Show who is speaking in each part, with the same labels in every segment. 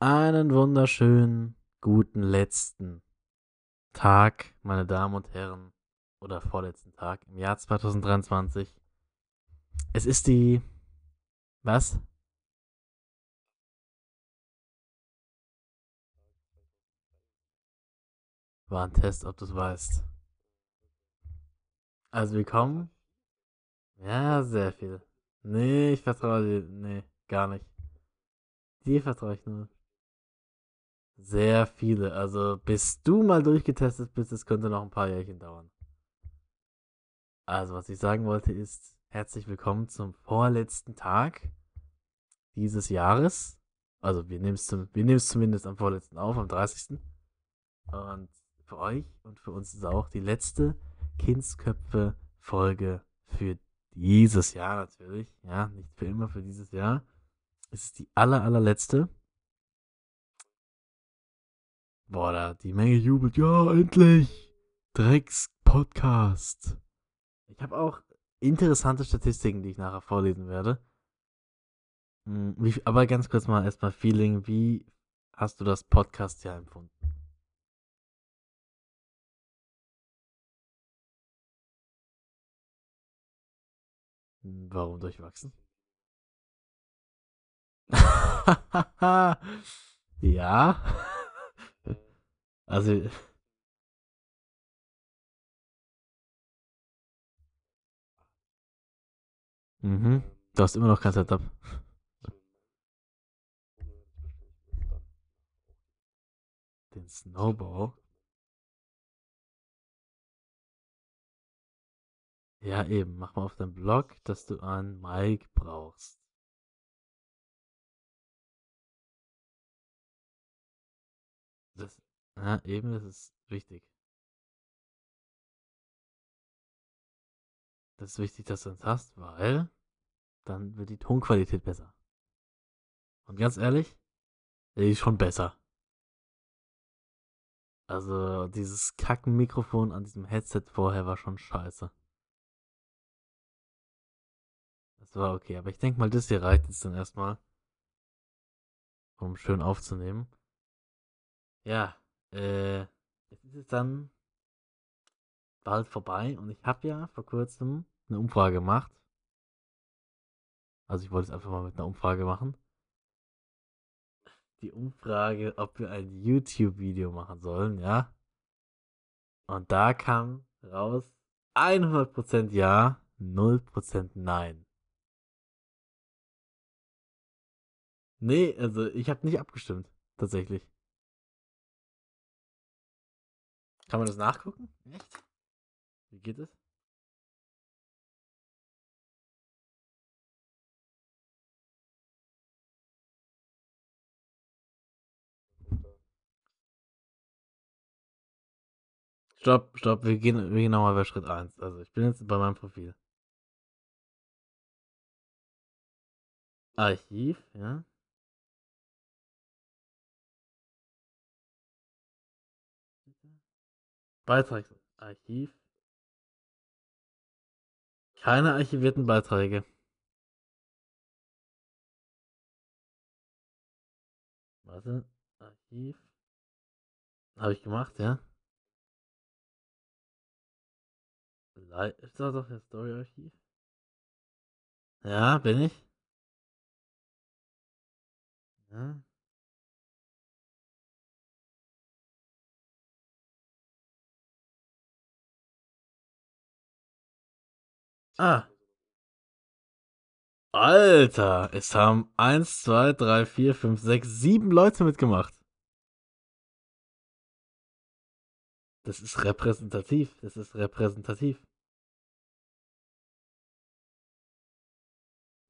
Speaker 1: Einen wunderschönen guten letzten Tag, meine Damen und Herren, oder vorletzten Tag im Jahr 2023. Es ist die. Was? War ein Test, ob du es weißt. Also willkommen. Ja, sehr viel. Nee, ich vertraue dir. Nee, gar nicht. Dir vertraue ich nur. Sehr viele. Also bis du mal durchgetestet bist, es könnte noch ein paar Jährchen dauern. Also, was ich sagen wollte ist, herzlich willkommen zum vorletzten Tag dieses Jahres. Also wir nehmen es zum, zumindest am vorletzten auf, am 30. Und für euch und für uns ist auch die letzte Kindsköpfe-Folge für dieses Jahr natürlich. Ja, nicht für immer, für dieses Jahr. Es ist die aller, allerletzte. Boah, da die Menge jubelt. Ja, endlich! Drecks-Podcast. Ich habe auch interessante Statistiken, die ich nachher vorlesen werde. Hm, wie, aber ganz kurz mal erstmal Feeling. Wie hast du das Podcast ja empfunden? Hm, Warum durchwachsen? ja. Also, mhm. Du hast immer noch kein Setup. Den Snowball. Ja, eben. Mach mal auf deinem Blog, dass du einen Mic brauchst. Ja, eben, das ist wichtig. Das ist wichtig, dass du das hast, weil dann wird die Tonqualität besser. Und ganz ehrlich, die ist schon besser. Also, dieses Kacken-Mikrofon an diesem Headset vorher war schon scheiße. Das war okay, aber ich denke mal, das hier reicht jetzt dann erstmal, um schön aufzunehmen. Ja, äh, es ist jetzt dann bald vorbei und ich habe ja vor kurzem eine Umfrage gemacht. Also ich wollte es einfach mal mit einer Umfrage machen. Die Umfrage, ob wir ein YouTube-Video machen sollen, ja. Und da kam raus 100% ja, 0% nein. Nee, also ich habe nicht abgestimmt, tatsächlich. Kann man das nachgucken? Echt? Wie geht es? Stopp, stopp, wir gehen, wir gehen nochmal bei Schritt eins. Also ich bin jetzt bei meinem Profil. Archiv, ja. Beitragsarchiv. Keine archivierten Beiträge. Warte, Archiv. Habe ich gemacht, ja. Ist das doch der Story-Archiv? Ja, bin ich. Ja. Ah, Alter, es haben eins, zwei, drei, vier, fünf, sechs, sieben Leute mitgemacht. Das ist repräsentativ. Das ist repräsentativ.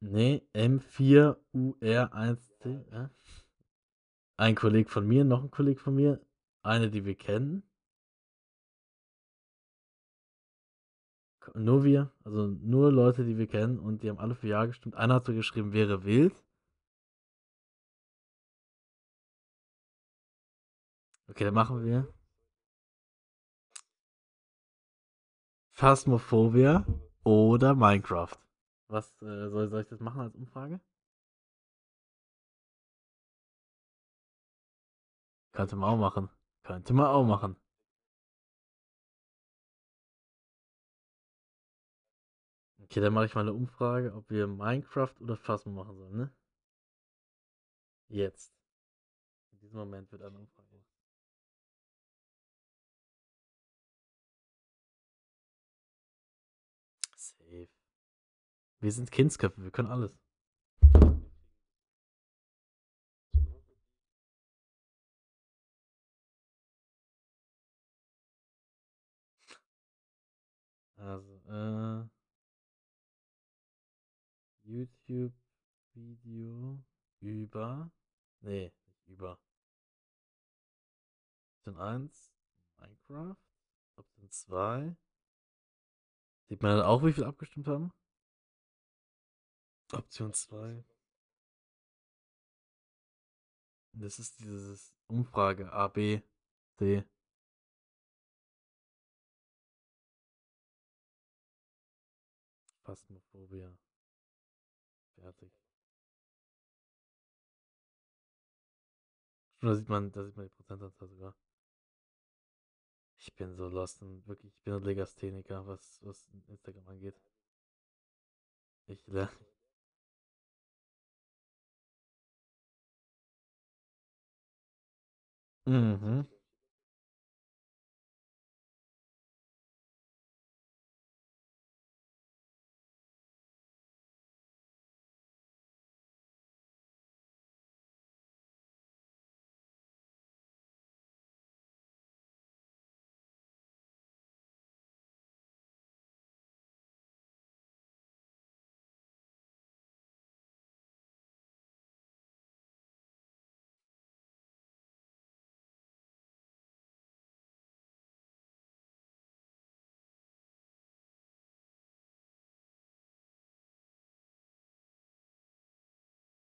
Speaker 1: Nee, M4UR1C. Ja? Ein Kollege von mir, noch ein Kollege von mir. Eine, die wir kennen. Nur wir, also nur Leute, die wir kennen und die haben alle für Ja gestimmt. Einer hat so geschrieben, wäre wild. Okay, dann machen wir Phasmophobia oder Minecraft. Was äh, soll, soll ich das machen als Umfrage? Könnte man auch machen. Könnte man auch machen. Okay, dann mache ich mal eine Umfrage, ob wir Minecraft oder Phasmo machen sollen, ne? Jetzt. In diesem Moment wird eine Umfrage. Safe. Wir sind Kindsköpfe, wir können alles. Also, äh. YouTube-Video über. Nee, nicht über. Option 1, Minecraft. Option 2. Sieht man dann auch, wie viel abgestimmt haben? Option 2. Das ist dieses Umfrage A, B, C. Phasmophobia. Da sieht man, da sieht man die Prozentanzahl sogar. Ich bin so lost und wirklich, ich bin ein Legastheniker, was, was Instagram angeht. Ich lerne. Mhm.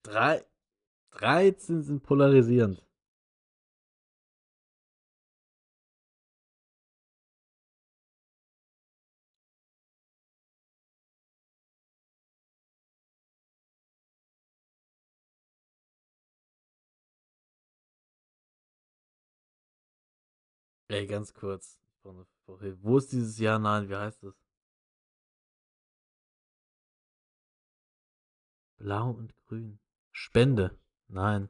Speaker 1: 3, 13 sind polarisierend. Ey, ganz kurz. Wo ist dieses Jahr? Nein, wie heißt das? Blau und grün. Spende. Nein.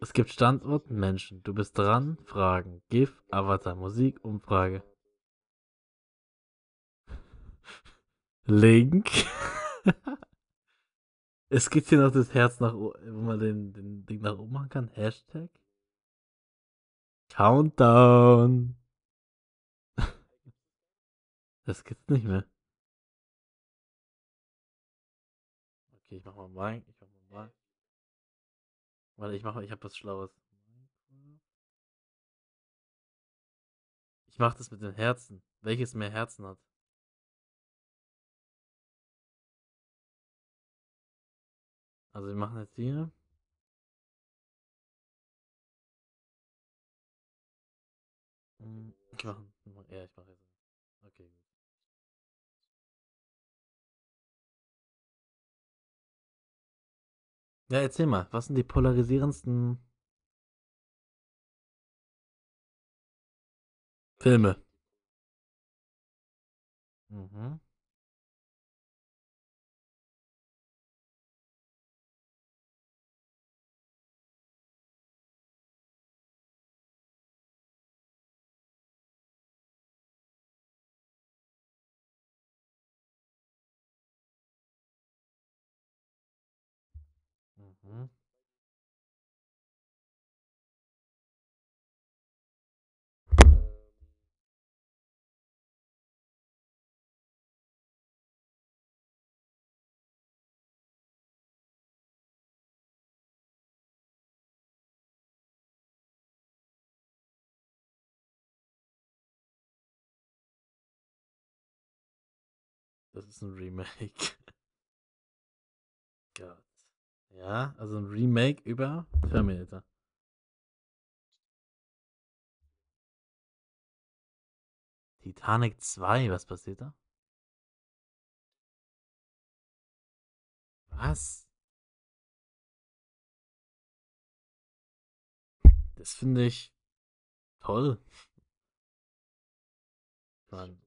Speaker 1: Es gibt Standorten Menschen. Du bist dran. Fragen. GIF, Avatar, Musik, Umfrage. Link. es gibt hier noch das Herz nach oben, wo man den, den Ding nach oben machen kann. Hashtag. Countdown. Das gibt's nicht mehr. Okay, ich mach mal mein. Ich mach mal mein. Warte, ich mach mal, ich hab was Schlaues. Ich mach das mit den Herzen. Welches mehr Herzen hat? Also wir machen jetzt hier. Hm, ich mach, ja, ich mach Ja, erzähl mal, was sind die polarisierendsten Filme? Mhm. Das ist ein Remake. Gott. Ja, also ein Remake über Terminator. Titanic 2, was passiert da? Was? Das finde ich toll. Mann.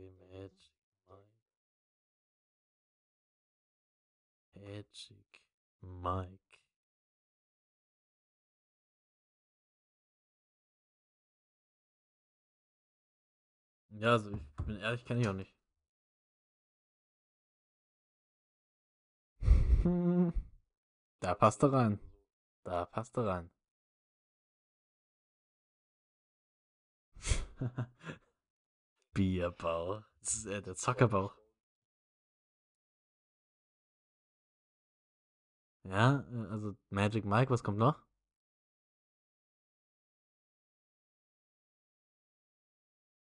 Speaker 1: Magic Mike. Magic Mike. Ja, also ich bin ehrlich, kenne ich auch nicht. Da passt er rein. Da passt er rein. Bierbauch. Das ist äh, der Zockerbauch. Ja, äh, also Magic Mike, was kommt noch?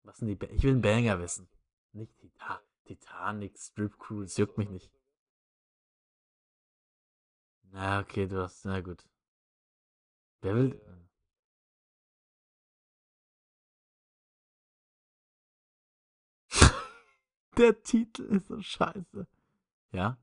Speaker 1: Was sind die ba Ich will einen Banger wissen. Nicht Tita Titanic, Strip Crew, das juckt mich nicht. Na, okay, du hast. Na gut. Wer will. Der Titel ist so scheiße. Ja?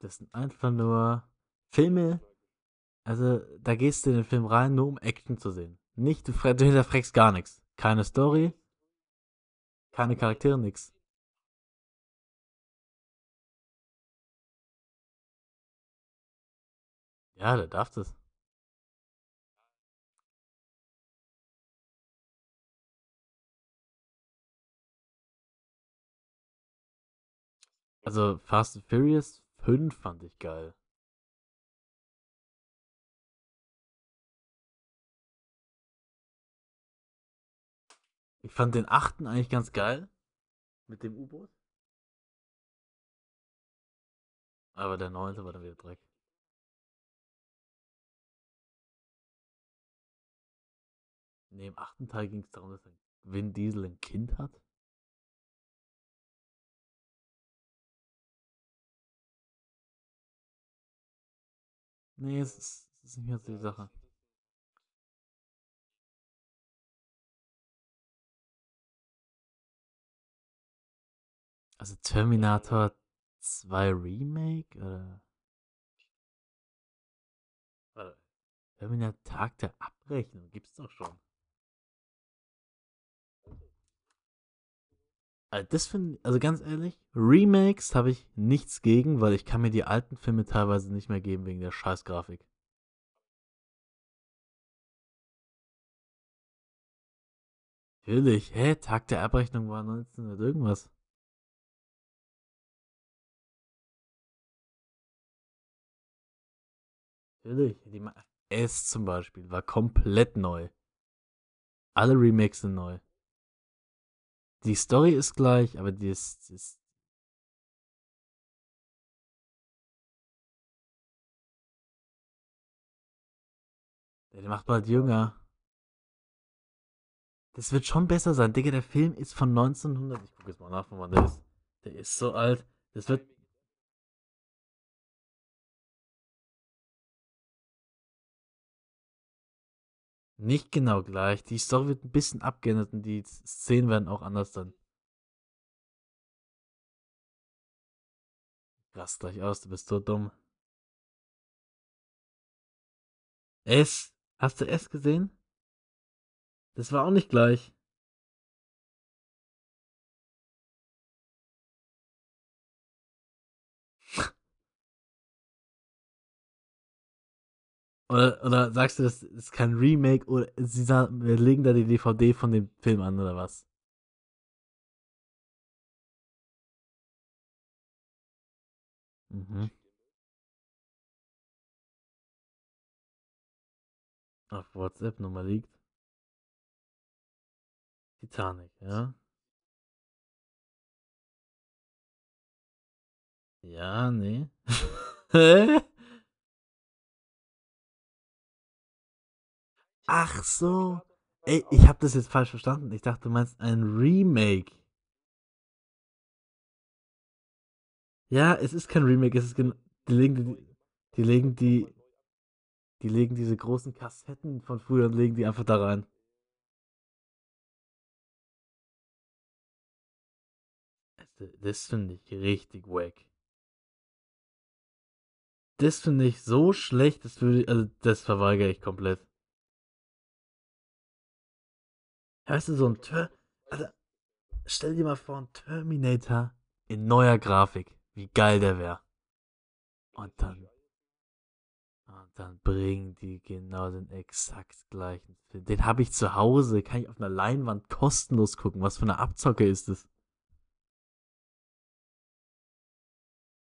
Speaker 1: Das sind einfach nur Filme. Also, da gehst du in den Film rein, nur um Action zu sehen. Nicht, du, du hinterfragst gar nichts. Keine Story, keine Charaktere, nix. Ja, der darf das. Also, Fast and Furious 5 fand ich geil. Ich fand den achten eigentlich ganz geil. Mit dem U-Boot. Aber der neunte war dann wieder Dreck. Nee, im achten Teil ging es darum, dass Vin Diesel ein Kind hat. Nee, es ist, es ist nicht mehr so die Sache. Also Terminator 2 Remake oder? Terminator Tag der Abrechnung gibt's doch schon. Also das finde also ganz ehrlich, Remakes habe ich nichts gegen, weil ich kann mir die alten Filme teilweise nicht mehr geben wegen der Scheißgrafik. Natürlich, hä, Tag der Abrechnung war 1900 irgendwas. Natürlich, die S zum Beispiel war komplett neu. Alle Remakes sind neu. Die Story ist gleich, aber die ist, ist der macht bald jünger. Das wird schon besser sein. Digga, der Film ist von 1900. Ich gucke jetzt mal nach, wann der ist. Der ist so alt. Das wird. Nicht genau gleich. Die Story wird ein bisschen abgeändert und die Szenen werden auch anders dann. Rast gleich aus, du bist so dumm. S? Hast du S gesehen? Das war auch nicht gleich. Oder, oder sagst du, das ist kein Remake oder sie sagen, wir legen da die DVD von dem Film an oder was? Mhm. Auf WhatsApp Nummer liegt. Titanic, ja. Ja, nee. Ach so. Ey, ich habe das jetzt falsch verstanden. Ich dachte, du meinst ein Remake. Ja, es ist kein Remake, es ist die legen die, die legen die die legen diese großen Kassetten von früher und legen die einfach da rein. Also, das finde ich richtig wack. Das finde ich so schlecht, das würde also das verweigere ich komplett. Weißt du, so ein Ter Alter, stell dir mal vor, ein Terminator in neuer Grafik. Wie geil der wäre. Und dann und dann bringen die genau den exakt gleichen Film. Den habe ich zu Hause, kann ich auf einer Leinwand kostenlos gucken. Was für eine Abzocke ist das?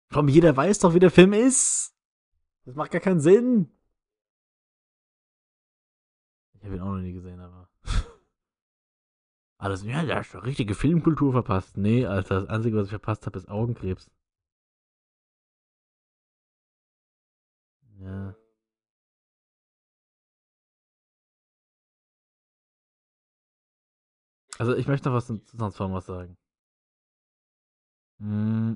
Speaker 1: Allem jeder weiß doch, wie der Film ist. Das macht gar keinen Sinn. Ich habe ihn auch noch nie gesehen, aber. Alles, ja, doch richtige Filmkultur verpasst. Nee, Alter, das Einzige, was ich verpasst habe, ist Augenkrebs. Ja. Also ich möchte noch was zu Transformers sagen. Mm,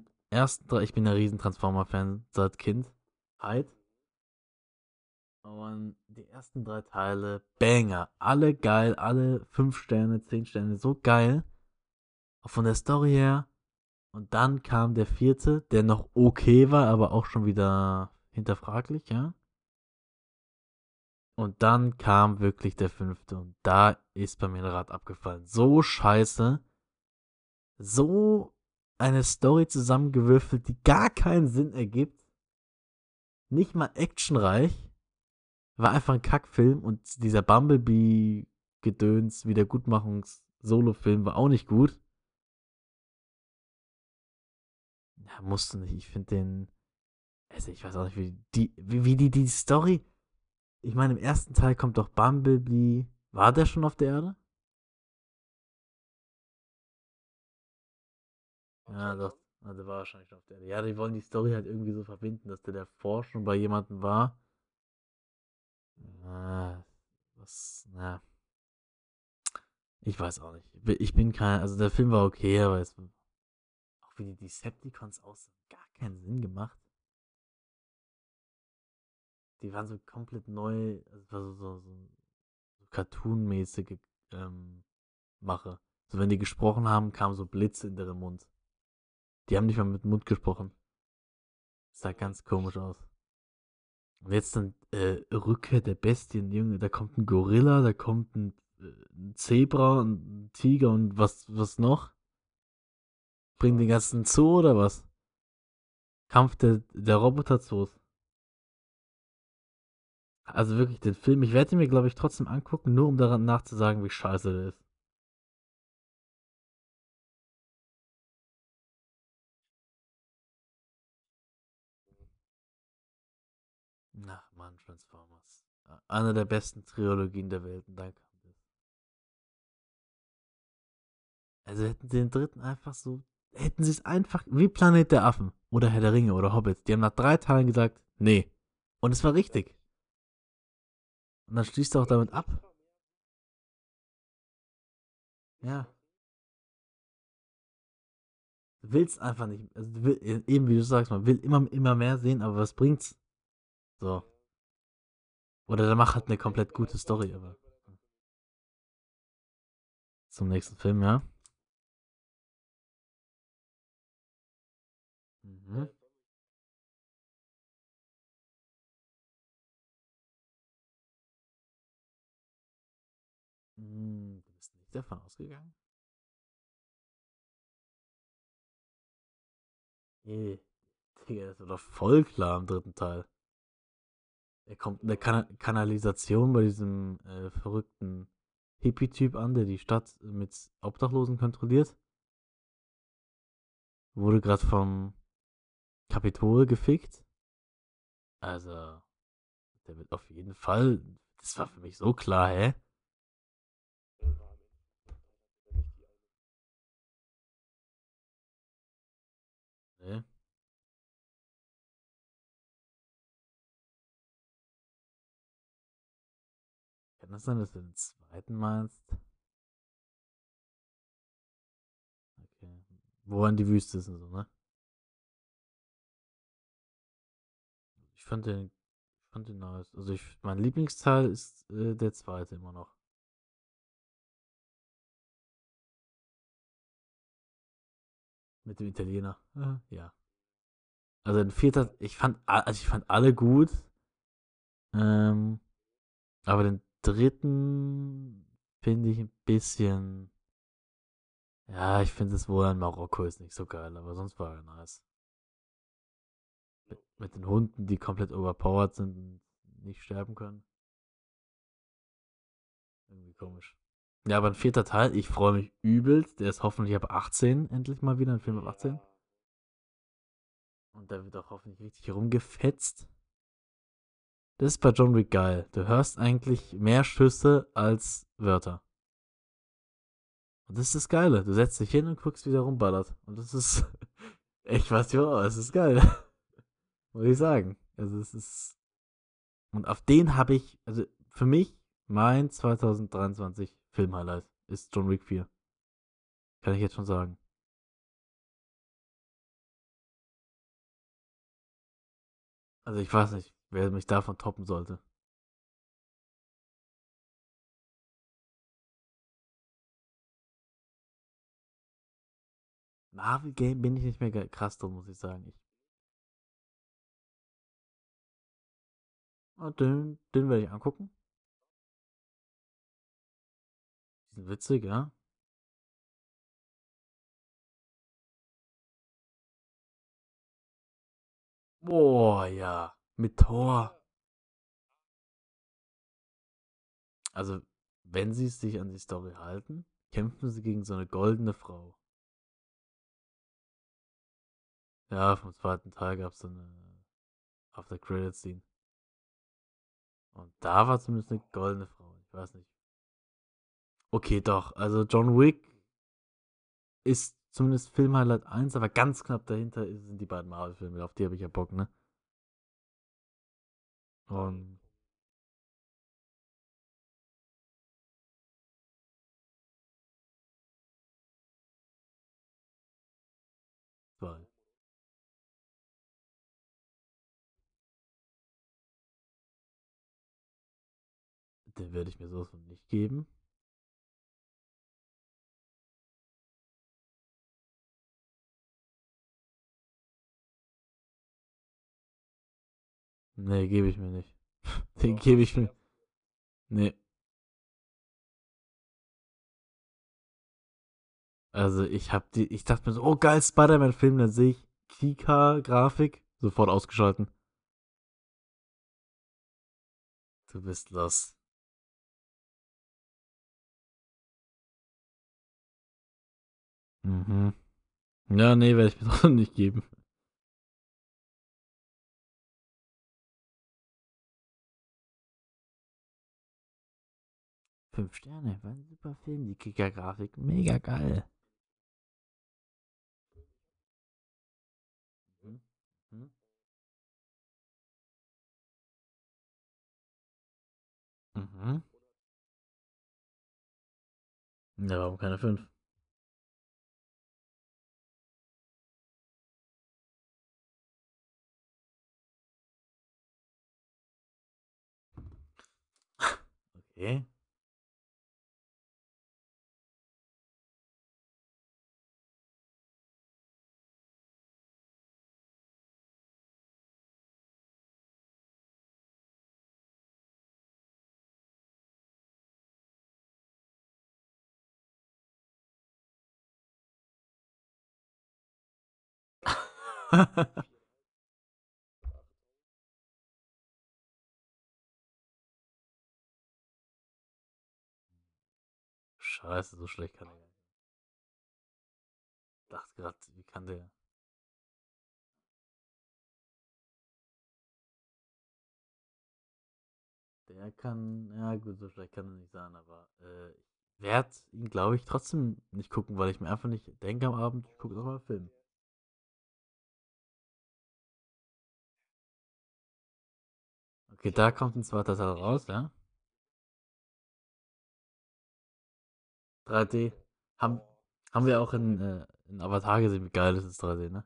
Speaker 1: drei, ich bin ein riesen Transformer-Fan seit Kind. Halt. Und die ersten drei Teile, Banger. Alle geil, alle fünf Sterne, zehn Sterne, so geil. Auch von der Story her. Und dann kam der vierte, der noch okay war, aber auch schon wieder hinterfraglich, ja. Und dann kam wirklich der fünfte und da ist bei mir ein Rad abgefallen. So scheiße. So eine Story zusammengewürfelt, die gar keinen Sinn ergibt. Nicht mal actionreich. War einfach ein Kackfilm und dieser Bumblebee-Gedöns, Wiedergutmachungs-Solo-Film war auch nicht gut. Ja, musste nicht. Ich finde den. Also, ich weiß auch nicht, wie die, wie, wie die, die Story ich meine, im ersten Teil kommt doch Bumblebee. War der schon auf der Erde? Ja, doch. Also war wahrscheinlich schon auf der Erde. Ja, die wollen die Story halt irgendwie so verbinden, dass der davor schon bei jemandem war. Was, na. Ich weiß auch nicht. Ich bin kein, also der Film war okay, aber es, auch wie die Decepticons aussehen, gar keinen Sinn gemacht die waren so komplett neu, also war so, so, so, so Cartoon-mäßige ähm, Mache. So, wenn die gesprochen haben, kam so Blitze in deren Mund. Die haben nicht mal mit dem Mund gesprochen. Sah ganz komisch aus. Und jetzt dann äh, Rückkehr der Bestien, Junge, da kommt ein Gorilla, da kommt ein, äh, ein Zebra, ein Tiger und was, was noch? Bringen den ganzen Zoo oder was? Kampf der, der Roboter-Zoos. Also wirklich den Film, ich werde ihn mir, glaube ich, trotzdem angucken, nur um daran nachzusagen, wie scheiße der ist. Na, Mann, Transformers. Eine der besten Trilogien der Welt das. Also hätten sie den dritten einfach so, hätten sie es einfach, wie Planet der Affen oder Herr der Ringe oder Hobbit, die haben nach drei Teilen gesagt, nee. Und es war richtig. Und dann schließt er auch damit ab. Ja. Du willst einfach nicht. Also will, eben wie du sagst, man will immer, immer mehr sehen, aber was bringt's? So. Oder der macht halt eine komplett gute Story, aber. Zum nächsten Film, ja. Mhm. Hm, du bist nicht davon ausgegangen? Nee, Digga, das war doch voll klar im dritten Teil. Er kommt in der kan Kanalisation bei diesem äh, verrückten Hippie-Typ an, der die Stadt mit Obdachlosen kontrolliert. Wurde gerade vom Kapitol gefickt. Also, der wird auf jeden Fall. Das war für mich so klar, hä? Es sein, dass du den zweiten meinst? Okay. Wo an die Wüste ist und so, ne? Ich fand den, ich fand den nice. Also ich, mein Lieblingsteil ist äh, der zweite immer noch. Mit dem Italiener. Ja. Also den vierten, ich fand, also ich fand alle gut. Ähm, aber den dritten finde ich ein bisschen. Ja, ich finde es wohl in Marokko ist nicht so geil, aber sonst war er nice. Mit, mit den Hunden, die komplett overpowered sind und nicht sterben können. Irgendwie komisch. Ja, aber ein vierter Teil, ich freue mich übelst. Der ist hoffentlich ab 18 endlich mal wieder, ein Film ab 18. Und da wird auch hoffentlich richtig rumgefetzt. Das ist bei John Wick geil. Du hörst eigentlich mehr Schüsse als Wörter. Und das ist das Geile. Du setzt dich hin und guckst, wie der rumballert. Und das ist. ich weiß nicht, warum, es ist geil. Muss ich sagen. Also, es ist. Und auf den habe ich. Also, für mich, mein 2023 Filmhighlight ist John Wick 4. Kann ich jetzt schon sagen. Also, ich weiß nicht wer mich davon toppen sollte. Marvel Game bin ich nicht mehr krass drin, muss ich sagen. Ich oh, den, den werde ich angucken. Die sind witzig, ja. Boah, ja. Mit Thor. Also, wenn sie sich an die Story halten, kämpfen sie gegen so eine goldene Frau. Ja, vom zweiten Teil gab es so eine After Credit Scene. Und da war zumindest eine goldene Frau. Ich weiß nicht. Okay, doch. Also John Wick ist zumindest Film Highlight 1, aber ganz knapp dahinter sind die beiden Marvel-Filme. Auf die habe ich ja Bock, ne? Und. Den werde ich mir sowas von nicht geben. Nee, gebe ich mir nicht. Den gebe ich mir. Nee. Also ich hab die, ich dachte mir so, oh geil, Spider-Man-Film, dann sehe ich Kika-Grafik, sofort ausgeschalten. Du bist los. Mhm. Ja, nee, werde ich mir doch nicht geben. Fünf Sterne, war ein super Film, die Kicker-Grafik, mega geil. Mhm. Mhm. Mhm. Ja, warum keine fünf? Okay. Scheiße, so schlecht kann er. Ich dachte gerade, wie kann der. Der kann, ja gut, so schlecht kann er nicht sein, aber äh, ich werde ihn, glaube ich, trotzdem nicht gucken, weil ich mir einfach nicht denke am Abend, ich gucke nochmal einen Film. Okay, da kommt ein zweiter Teil raus, ja? 3D. Haben, haben wir auch in, äh, in Avatar gesehen, wie geil das ist 3D, ne?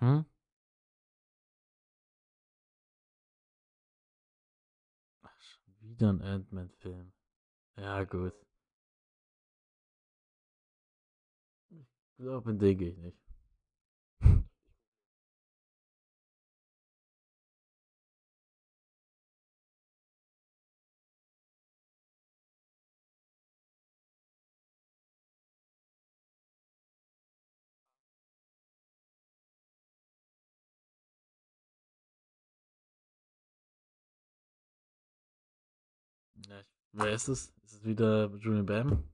Speaker 1: Hm? Ach, schon wieder ein Ant-Man-Film. Ja, gut. Glaube, in den gehe ich nicht. Wer ist es? Es wieder Julian Bam?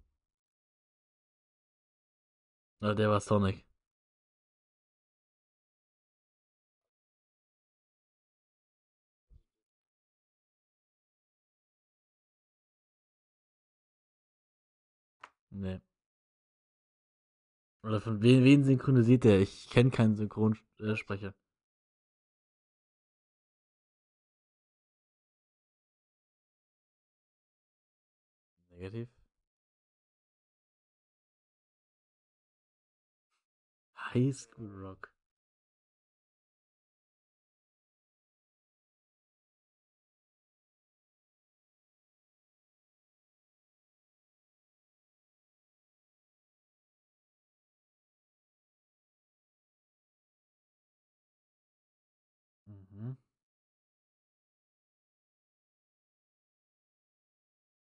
Speaker 1: Oder der war Sonic? Nee. Oder von wen, wen synchronisiert der? Ich kenne keinen Synchronsprecher. Negativ. High School Rock. Mhm.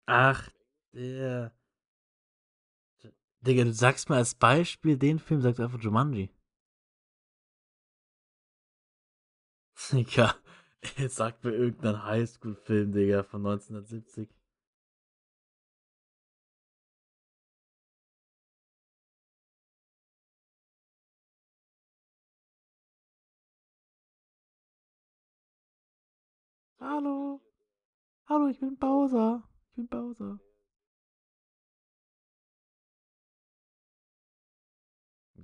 Speaker 1: Ach, der. Digga, du sagst mal als Beispiel den Film, sagst du einfach Jumanji. Digga, jetzt sagt mir irgendein Highschool-Film, Digga, von 1970. Hallo, hallo, ich bin Bowser. Ich bin Bowser.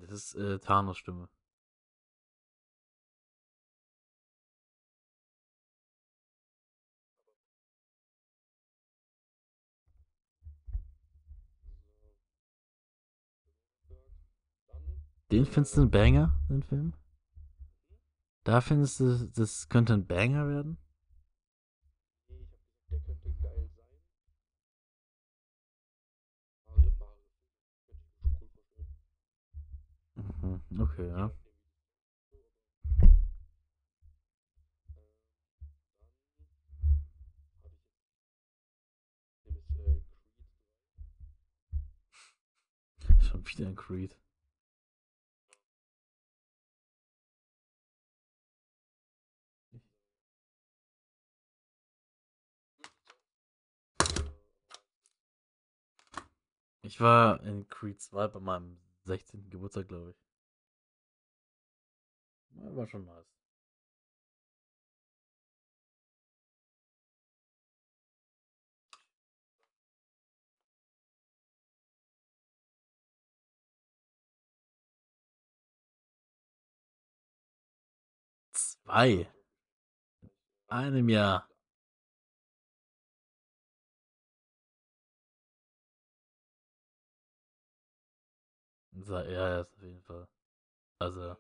Speaker 1: Das ist äh, Thanos Stimme. Den findest du ein Banger, den Film? Da findest du, das könnte ein Banger werden? Okay, ja. Schon wieder ein Creed. Ich war in Creed 2 bei meinem 16. Geburtstag, glaube ich. War schon nice. Zwei. Einem Jahr. Ja, ja, auf jeden Fall. Also.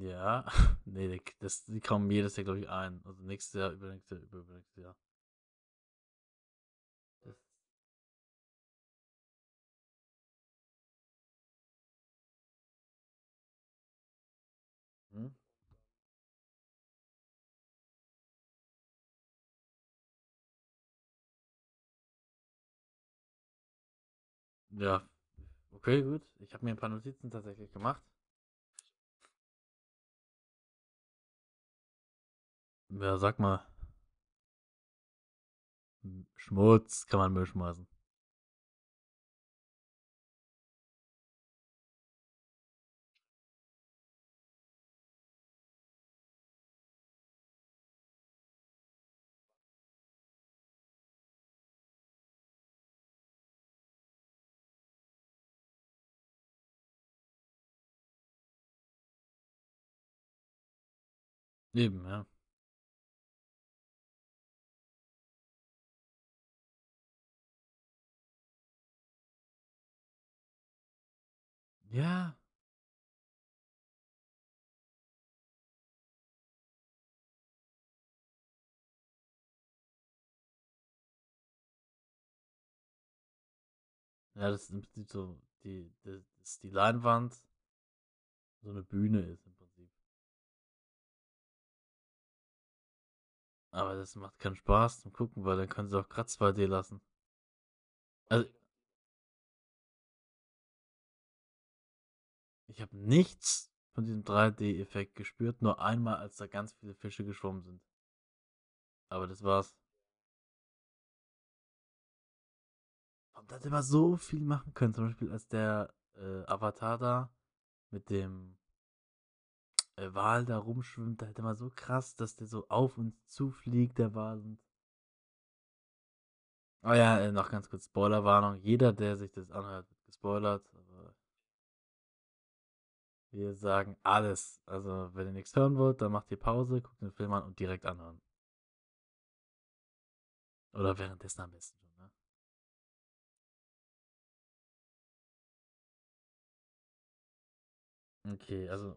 Speaker 1: Ja, nee, das, die kommen jedes Jahr, glaube ich, ein. Also nächstes Jahr, übernächstes Jahr, übernächstes Jahr. Hm? Ja, okay, gut. Ich habe mir ein paar Notizen tatsächlich gemacht. ja, sag mal, hm, Schmutz kann man Müll schmeißen. Eben, ja. Ja. Ja, das ist im Prinzip so, die, das ist die Leinwand so eine Bühne ist im Prinzip. Aber das macht keinen Spaß zum Gucken, weil dann können sie auch Kratz 2D lassen. Also, ich habe nichts von diesem 3D-Effekt gespürt, nur einmal, als da ganz viele Fische geschwommen sind. Aber das war's. Und da hätte man so viel machen können. Zum Beispiel, als der äh, Avatar da mit dem äh, Wal da rumschwimmt, da hätte man so krass, dass der so auf uns zufliegt, der Wal. Und oh ja, äh, noch ganz kurz Spoilerwarnung. Jeder, der sich das anhört, wird gespoilert. Wir sagen alles. Also, wenn ihr nichts hören wollt, dann macht ihr Pause, guckt den Film an und direkt anhören. Oder währenddessen am besten schon, ne? Okay, also.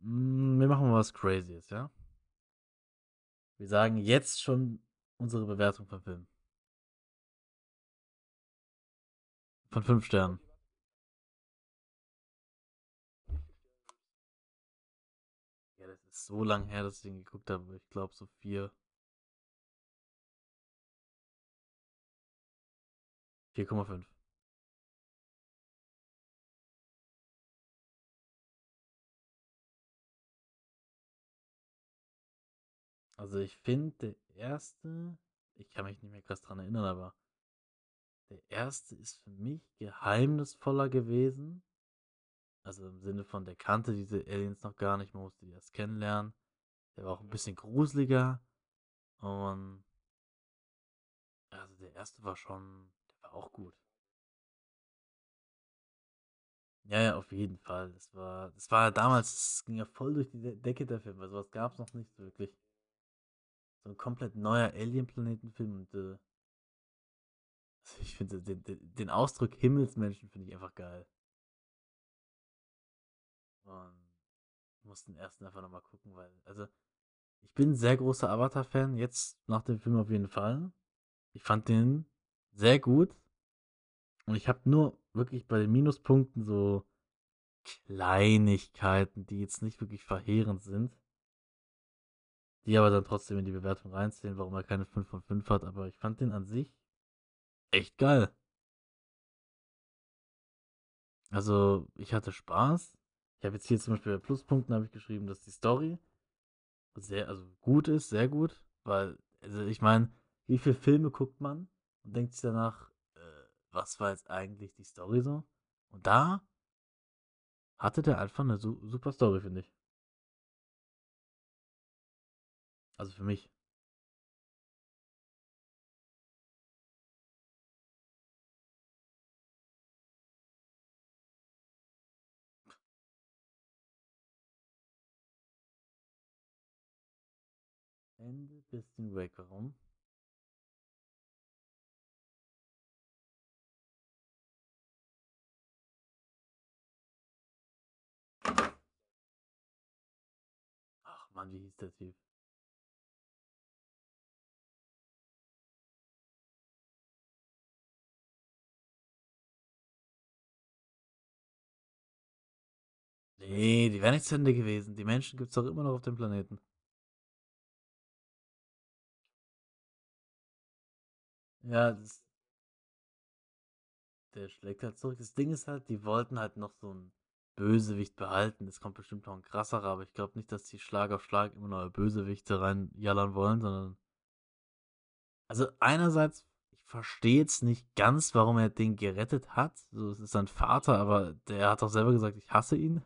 Speaker 1: mm, Wir machen mal was Crazyes, ja? Wir sagen jetzt schon unsere Bewertung vom Film. Von fünf Sternen. So lang her, dass ich den geguckt habe. Ich glaube so vier, 4,5. Also ich finde, der erste, ich kann mich nicht mehr krass dran erinnern, aber der erste ist für mich geheimnisvoller gewesen. Also im Sinne von, der kannte diese Aliens noch gar nicht, man musste die erst kennenlernen. Der war auch ein bisschen gruseliger. Und also der erste war schon, der war auch gut. Ja, ja, auf jeden Fall. Das war, das war damals, das ging ja voll durch die De Decke der Film, weil sowas gab es noch nicht wirklich. So ein komplett neuer Alien-Planetenfilm und äh, also ich finde den, den, den Ausdruck Himmelsmenschen finde ich einfach geil. Und muss den ersten einfach nochmal gucken, weil, also ich bin ein sehr großer Avatar-Fan, jetzt nach dem Film auf jeden Fall. Ich fand den sehr gut und ich habe nur wirklich bei den Minuspunkten so Kleinigkeiten, die jetzt nicht wirklich verheerend sind, die aber dann trotzdem in die Bewertung reinzählen, warum er keine 5 von 5 hat, aber ich fand den an sich echt geil. Also, ich hatte Spaß. Ich habe jetzt hier zum Beispiel bei Pluspunkten habe ich geschrieben, dass die Story sehr, also gut ist, sehr gut, weil, also ich meine, wie viele Filme guckt man und denkt sich danach, äh, was war jetzt eigentlich die Story so? Und da hatte der einfach eine su super Story, finde ich. Also für mich. Ende bisschen weg, warum? Ach man, wie hieß der Typ? Nee, die wäre nicht zu Ende gewesen. Die Menschen gibt es doch immer noch auf dem Planeten. Ja, das, der schlägt halt zurück. Das Ding ist halt, die wollten halt noch so einen Bösewicht behalten. Es kommt bestimmt noch ein krasserer, aber ich glaube nicht, dass die Schlag auf Schlag immer neue Bösewichte reinjallern wollen, sondern. Also einerseits, ich verstehe jetzt nicht ganz, warum er den gerettet hat. So, es ist sein Vater, aber der hat doch selber gesagt, ich hasse ihn.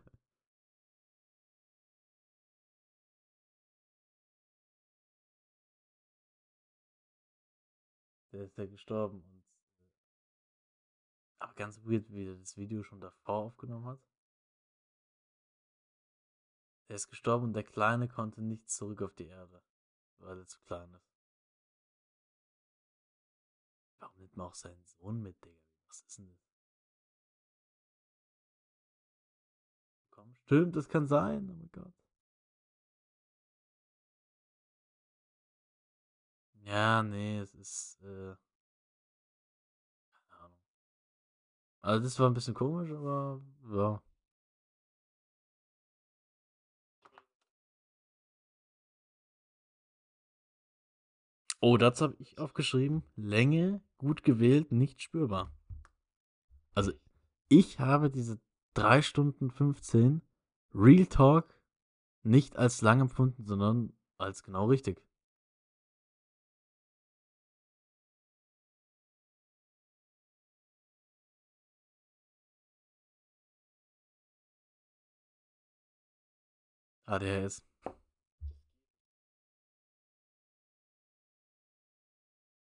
Speaker 1: Der ist ja gestorben. Und, aber ganz weird, wie er das Video schon davor aufgenommen hat. Der ist gestorben und der Kleine konnte nicht zurück auf die Erde, weil er zu klein ist. Warum nimmt man auch seinen Sohn mit, Digga? Was ist denn das? Komm, stimmt, das kann sein, oh mein Gott. Ja, nee, es ist, äh, keine Ahnung. Also das war ein bisschen komisch, aber ja. Oh, dazu habe ich aufgeschrieben. Länge gut gewählt, nicht spürbar. Also, ich habe diese 3 Stunden 15 Real Talk nicht als lang empfunden, sondern als genau richtig. ADHS.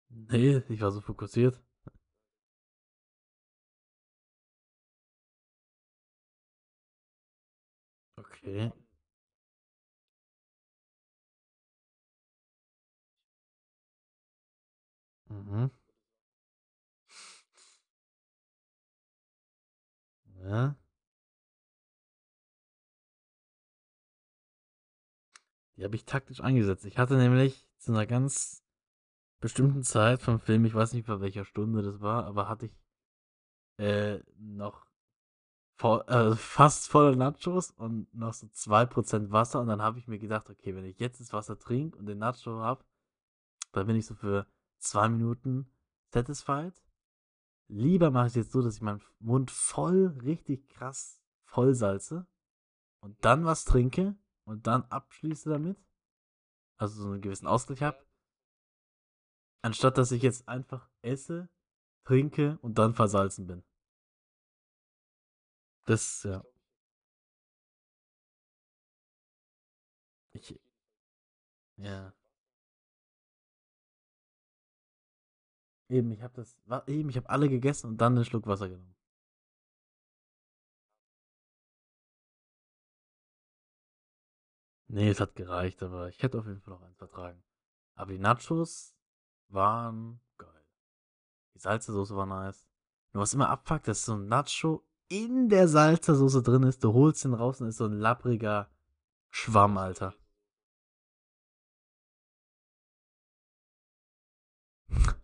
Speaker 1: Nee, ich war so fokussiert. Okay. Mhm. Ja. Die habe ich taktisch eingesetzt. Ich hatte nämlich zu einer ganz bestimmten Zeit vom Film, ich weiß nicht, bei welcher Stunde das war, aber hatte ich äh, noch voll, äh, fast volle Nachos und noch so 2% Wasser. Und dann habe ich mir gedacht, okay, wenn ich jetzt das Wasser trinke und den Nacho habe, dann bin ich so für zwei Minuten satisfied. Lieber mache ich es jetzt so, dass ich meinen Mund voll, richtig krass voll salze und dann was trinke und dann abschließe damit. Also so einen gewissen Ausgleich habe. Anstatt dass ich jetzt einfach esse, trinke und dann versalzen bin. Das, ja. Ich, ja. Eben, ich habe das, eben, ich habe alle gegessen und dann einen Schluck Wasser genommen. Nee, es hat gereicht, aber ich hätte auf jeden Fall noch eins vertragen. Aber die Nachos waren geil. Die Salzsoße war nice. Nur was immer abfuckt, dass so ein Nacho in der Salzsoße drin ist. Du holst ihn raus und ist so ein lappriger Schwamm, Alter.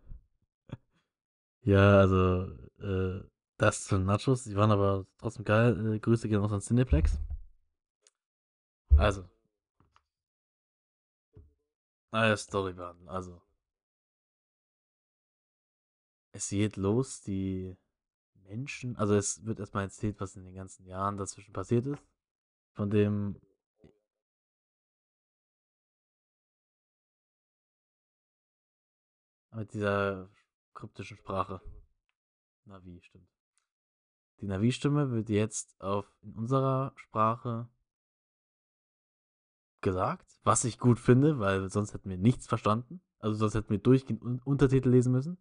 Speaker 1: ja, also, äh, das zu Nachos. Die waren aber trotzdem geil. Äh, Grüße gehen raus an Cineplex. Also. Ah ja, Storywarten. Also. Es geht los, die Menschen, also es wird erstmal erzählt, was in den ganzen Jahren dazwischen passiert ist. Von dem. Mit dieser kryptischen Sprache. Navi, stimmt. Die Navi-Stimme wird jetzt auf in unserer Sprache gesagt, was ich gut finde, weil sonst hätten wir nichts verstanden. Also sonst hätten wir durchgehend Untertitel lesen müssen.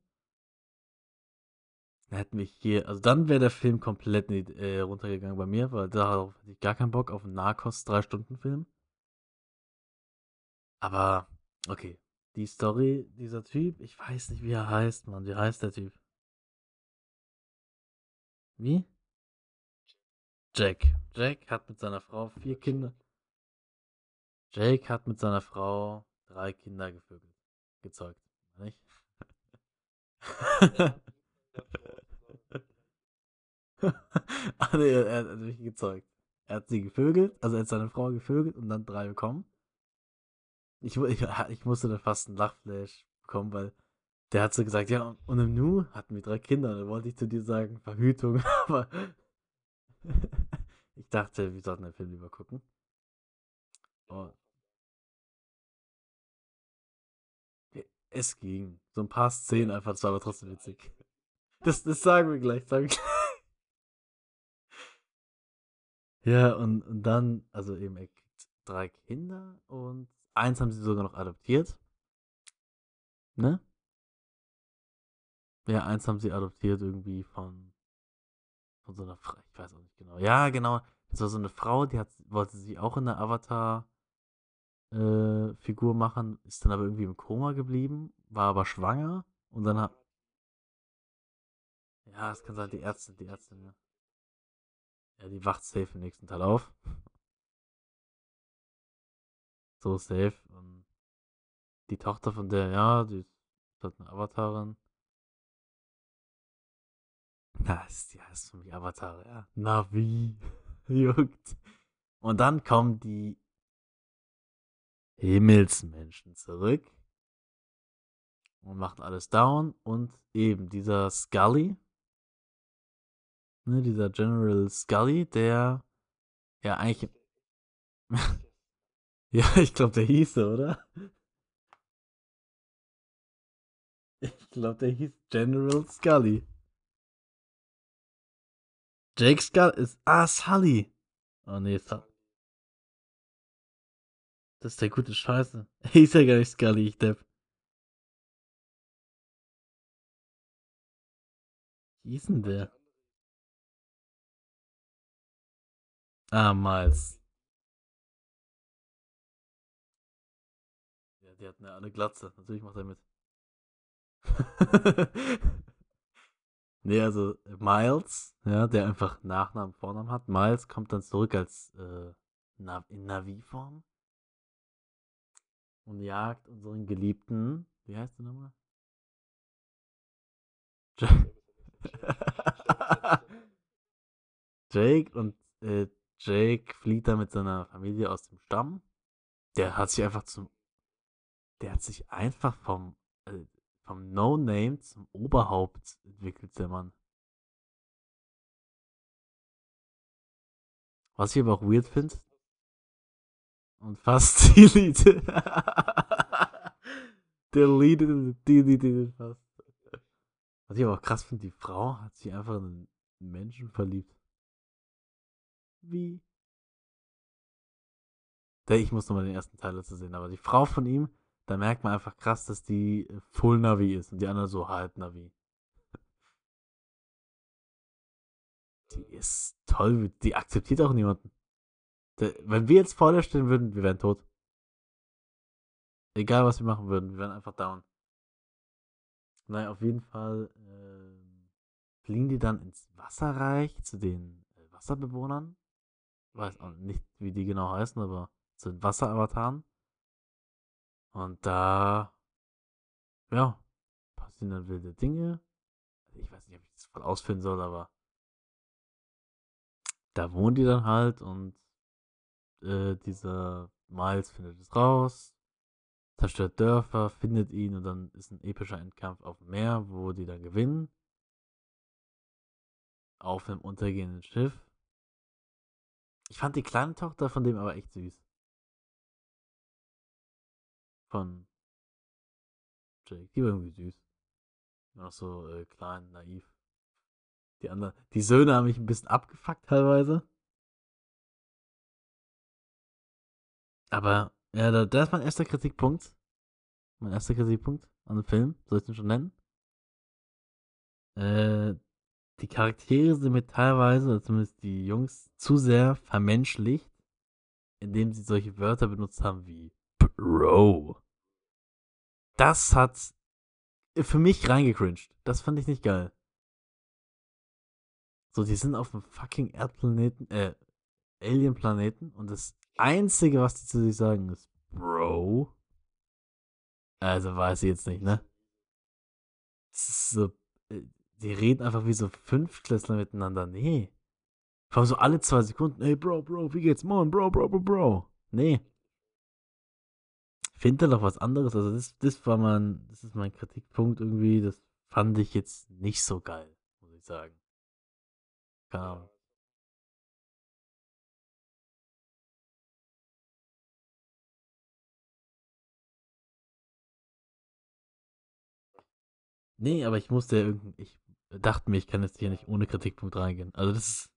Speaker 1: Dann hätten wir hier, also dann wäre der Film komplett äh, runtergegangen bei mir, weil darauf hatte ich gar keinen Bock auf einen Narcos 3-Stunden-Film. Aber, okay. Die Story, dieser Typ, ich weiß nicht, wie er heißt, Mann. Wie heißt der Typ? Wie? Jack. Jack hat mit seiner Frau vier Kinder. Jake hat mit seiner Frau drei Kinder gevögelt. Gezeugt. Nicht? ah, nee, er hat mich gezeugt. Er hat sie gevögelt, also er hat seine Frau gevögelt und dann drei bekommen. Ich, ich, ich musste da fast einen Lachflash bekommen, weil der hat so gesagt, ja, und im Nu hatten wir drei Kinder. Da wollte ich zu dir sagen, Verhütung, aber ich dachte, wir sollten den Film lieber gucken. Oh. Es ging. So ein paar Szenen einfach, das war aber trotzdem witzig. Das, das sagen wir gleich, sagen wir gleich. Ja, und, und dann, also eben, er kriegt drei Kinder und eins haben sie sogar noch adoptiert. Ne? Ja, eins haben sie adoptiert irgendwie von, von so einer Frau, ich weiß auch nicht genau. Ja, genau. Das war so eine Frau, die hat, wollte sich auch in der Avatar-Figur äh, machen, ist dann aber irgendwie im Koma geblieben, war aber schwanger und dann hat. Ja, es kann sein, die Ärztin, die Ärztin, ja. Ja, die wacht safe im nächsten Teil auf. So safe. Und die Tochter von der, ja, die ist halt eine Avatarin. Na, ist, ja, ist für mich Avatar, ja. Navi. Juckt. Und dann kommen die Himmelsmenschen zurück und machen alles down. Und eben dieser Scully, ne, dieser General Scully, der ja eigentlich. ja, ich glaube, der hieß so, oder? Ich glaube, der hieß General Scully. Jake Scully ist. Ah, Sully. Oh nee, Sully. Das ist der gute Scheiße. Ja gar nicht Scully, ich depp. Wie hieß denn der? Ah, Miles. Ja, die hatten ja alle Glatze. Natürlich macht er mit. nee, also Miles, ja, der einfach Nachnamen, Vornamen hat. Miles kommt dann zurück als äh, in Navi-Form und jagt unseren geliebten, wie heißt der nochmal? Jake und äh, Jake flieht dann mit seiner Familie aus dem Stamm. Der hat sich einfach zum. Der hat sich einfach vom, äh, vom No-Name zum Oberhaupt entwickelt, der Mann. Was ich aber auch weird finde. Und fast deleted. deleted, deleted fast. Was ich aber auch krass finde, die Frau hat sich einfach in einen Menschen verliebt. Wie? Ich muss nochmal den ersten Teil dazu sehen, aber die Frau von ihm, da merkt man einfach krass, dass die Full Navi ist und die andere so halb Navi. Die ist toll, die akzeptiert auch niemanden. Wenn wir jetzt vor der stehen würden, wir wären tot. Egal, was wir machen würden, wir wären einfach down. Naja, auf jeden Fall äh, fliegen die dann ins Wasserreich zu den äh, Wasserbewohnern. Weiß auch nicht, wie die genau heißen, aber zu den Wasseravataren. Und da, ja, passieren dann wilde Dinge. Ich weiß nicht, ob ich das voll ausführen soll, aber da wohnen die dann halt und äh, dieser Miles findet es raus, zerstört Dörfer, findet ihn und dann ist ein epischer Endkampf auf dem Meer, wo die dann gewinnen. Auf einem untergehenden Schiff. Ich fand die kleine Tochter von dem aber echt süß. Von Jake. Die war irgendwie süß. Noch so äh, klein, naiv. Die anderen, die Söhne haben mich ein bisschen abgefuckt teilweise. Aber, ja, da, das ist mein erster Kritikpunkt. Mein erster Kritikpunkt an dem Film, soll ich den schon nennen? Äh, die Charaktere sind mir teilweise, zumindest die Jungs, zu sehr vermenschlicht, indem sie solche Wörter benutzt haben wie Bro. Das hat für mich reingecringed. Das fand ich nicht geil. So, die sind auf einem fucking Erdplaneten, äh, Alien-Planeten und das Einzige, was die zu sich sagen, ist Bro. Also weiß ich jetzt nicht, ne? So, äh, die reden einfach wie so Fünftklässler miteinander. Nee. Vor allem so alle zwei Sekunden, ey Bro, Bro, wie geht's? Moin, Bro, Bro, Bro, Bro. Nee. Finde doch was anderes. Also das, das war mein, das ist mein Kritikpunkt irgendwie. Das fand ich jetzt nicht so geil, muss ich sagen. Keine Ahnung. Nee, aber ich musste ja irgendwie, ich dachte mir, ich kann jetzt hier nicht ohne Kritikpunkt reingehen. Also das ist.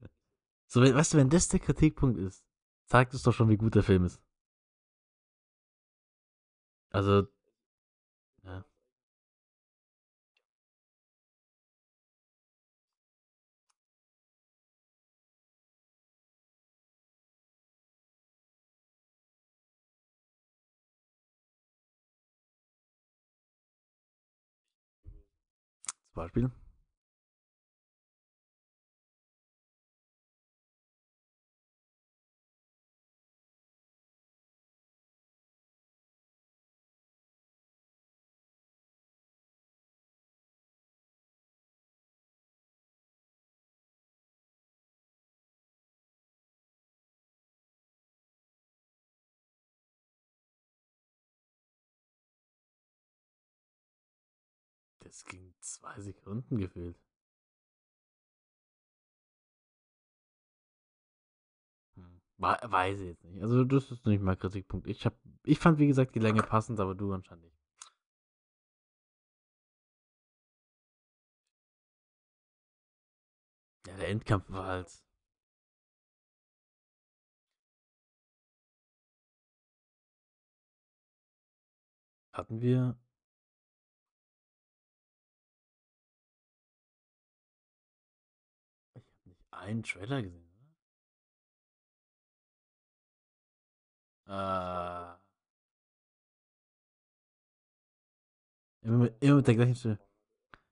Speaker 1: So, weißt du, wenn das der Kritikpunkt ist, zeigt es doch schon, wie gut der Film ist. Also, Beispiel? Das ging zwei Sekunden gefühlt. Hm. Weiß ich jetzt nicht. Also das ist nicht mal Kritikpunkt. Ich, hab, ich fand, wie gesagt, die Länge passend, aber du anscheinend nicht. Ja, der Endkampf war halt. Hatten wir. Einen Trailer gesehen, oder? Äh. Immer mit, immer mit der gleichen Stimme.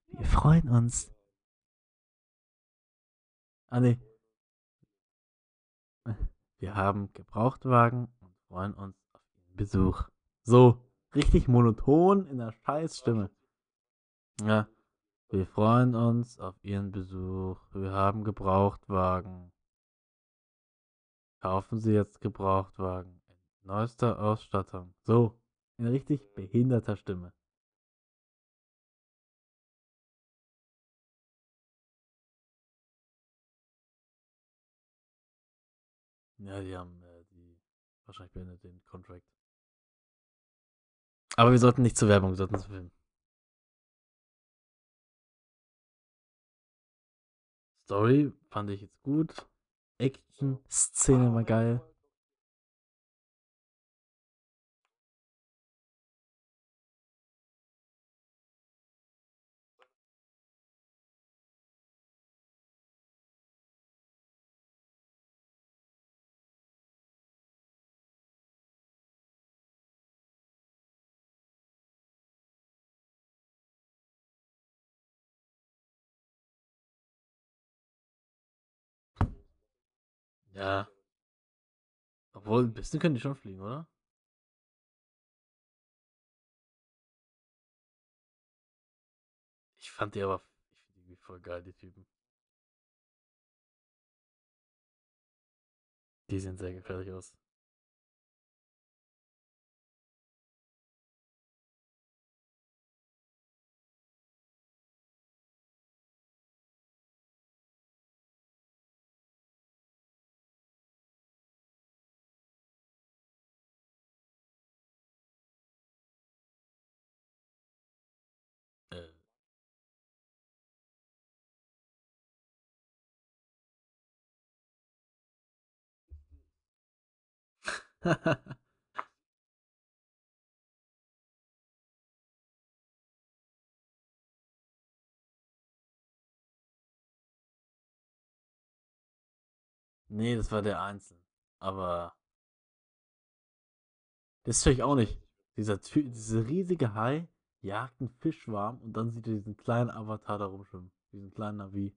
Speaker 1: Wir freuen uns. Ah, nee. Wir haben Gebrauchtwagen und freuen uns auf Ihren Besuch. So, richtig monoton in der Scheißstimme. Ja, wir freuen uns auf Ihren Besuch. Wir haben Gebrauchtwagen. Kaufen Sie jetzt Gebrauchtwagen in neuester Ausstattung. So, in richtig behinderter Stimme. Ja, die haben äh, die wahrscheinlich beendet den Contract. Aber wir sollten nicht zur Werbung, wir sollten zu Film. Story fand ich jetzt gut. Action, Szene war geil. Ja. Obwohl, ein bisschen können die schon fliegen, oder? Ich fand die aber, ich finde die voll geil, die Typen. Die sehen sehr gefährlich aus. nee, das war der Einzel. Aber das check ich auch nicht. Dieser Ty diese riesige Hai jagt einen Fischwarm und dann sieht er diesen kleinen Avatar da rumschwimmen. Diesen kleinen Navi.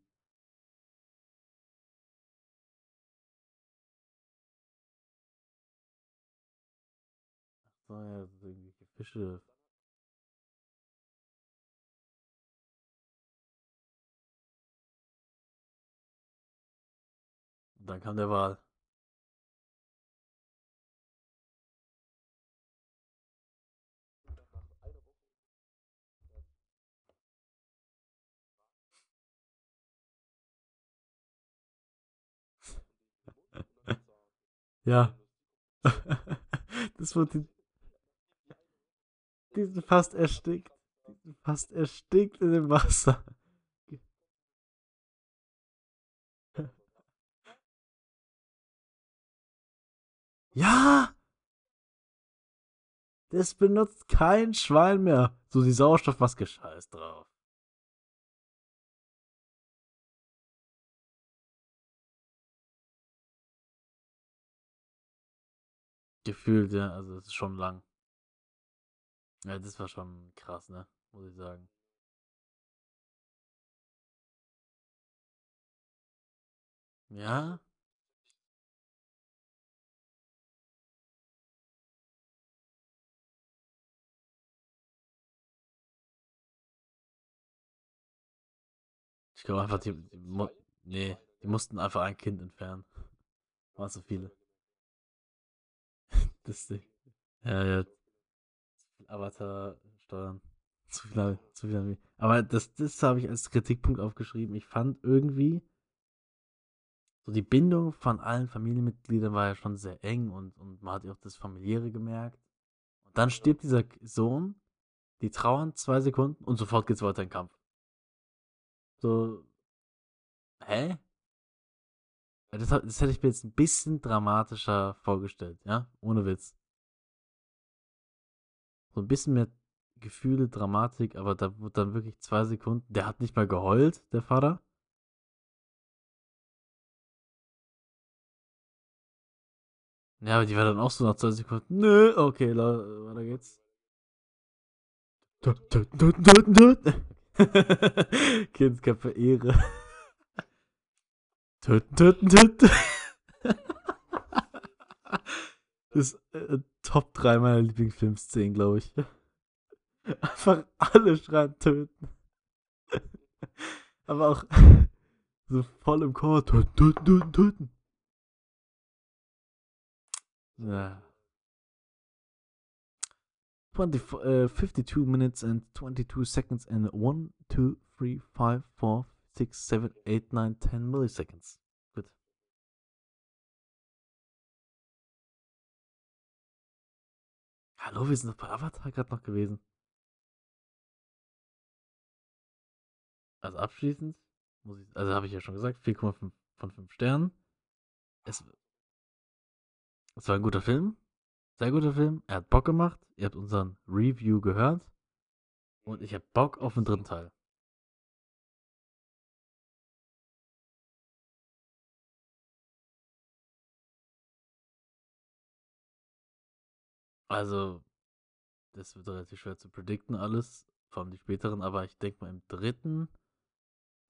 Speaker 1: Ach so, ja, das sind irgendwelche Fische. Und dann kam der Wal. Ja. das wurde die, sind fast erstickt. Die sind fast erstickt in dem Wasser. Ja! Das benutzt kein Schwein mehr. So die Sauerstoffmaske, scheiß drauf. Gefühlt, ja, also es ist schon lang. Ja, das war schon krass, ne? Muss ich sagen. Ja? Ich glaube einfach, die, die, nee, die mussten einfach ein Kind entfernen. War so viele. Das Ding. Ja, ja, Avatar steuern. Zu viel, zu viel. Aber das, das habe ich als Kritikpunkt aufgeschrieben. Ich fand irgendwie, so die Bindung von allen Familienmitgliedern war ja schon sehr eng und, und man hat ja auch das Familiäre gemerkt. Und dann stirbt dieser Sohn, die trauern zwei Sekunden und sofort geht's weiter in den Kampf. So, hä? Das, das hätte ich mir jetzt ein bisschen dramatischer vorgestellt, ja? Ohne Witz. So ein bisschen mehr Gefühle, Dramatik, aber da wird dann wirklich zwei Sekunden. Der hat nicht mal geheult, der Vater. Ja, aber die war dann auch so nach zwei Sekunden. Nö, okay, weiter geht's. Kindsköpfe Ehre. Töten, töten, töten. Ist äh, Top 3 meiner Lieblingsfilmszenen, glaube ich. Einfach alle schreien töten. Aber auch so voll im Chor. Töten, töten, töten, töten. Ja. 20, uh, 52 minutes and 22 seconds and 1, 2, 3, 5, 4, 6, 7, 8, 9, 10 milliseconds. Hallo, wir sind doch bei Avatar gerade noch gewesen. Also abschließend, muss ich, also habe ich ja schon gesagt, 4,5 von 5 Sternen. Es, es war ein guter Film. Sehr guter Film. Er hat Bock gemacht. Ihr habt unseren Review gehört. Und ich habe Bock auf den dritten Teil. Also, das wird relativ schwer zu predikten alles, vor allem die späteren, aber ich denke mal im dritten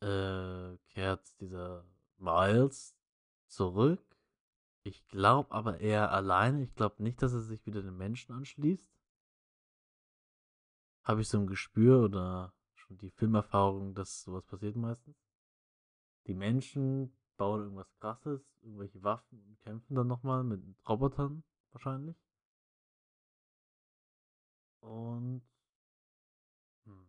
Speaker 1: äh, kehrt dieser Miles zurück. Ich glaube aber eher alleine. Ich glaube nicht, dass er sich wieder den Menschen anschließt. Habe ich so ein Gespür oder schon die Filmerfahrung, dass sowas passiert meistens. Die Menschen bauen irgendwas krasses, irgendwelche Waffen und kämpfen dann nochmal mit Robotern wahrscheinlich. Und hm.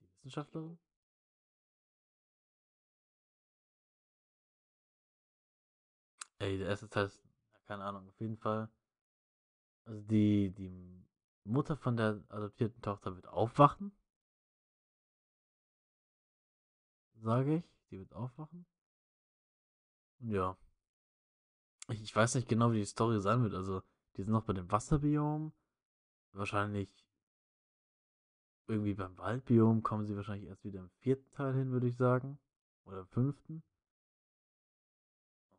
Speaker 1: Die Wissenschaftlerin? Ey, der erste Teil ist, keine Ahnung, auf jeden Fall. Also die, die Mutter von der adoptierten Tochter wird aufwachen. Sage ich. Die wird aufwachen. Ja. Ich, weiß nicht genau, wie die Story sein wird. Also, die sind noch bei dem Wasserbiom. Wahrscheinlich irgendwie beim Waldbiom kommen sie wahrscheinlich erst wieder im vierten Teil hin, würde ich sagen. Oder im fünften.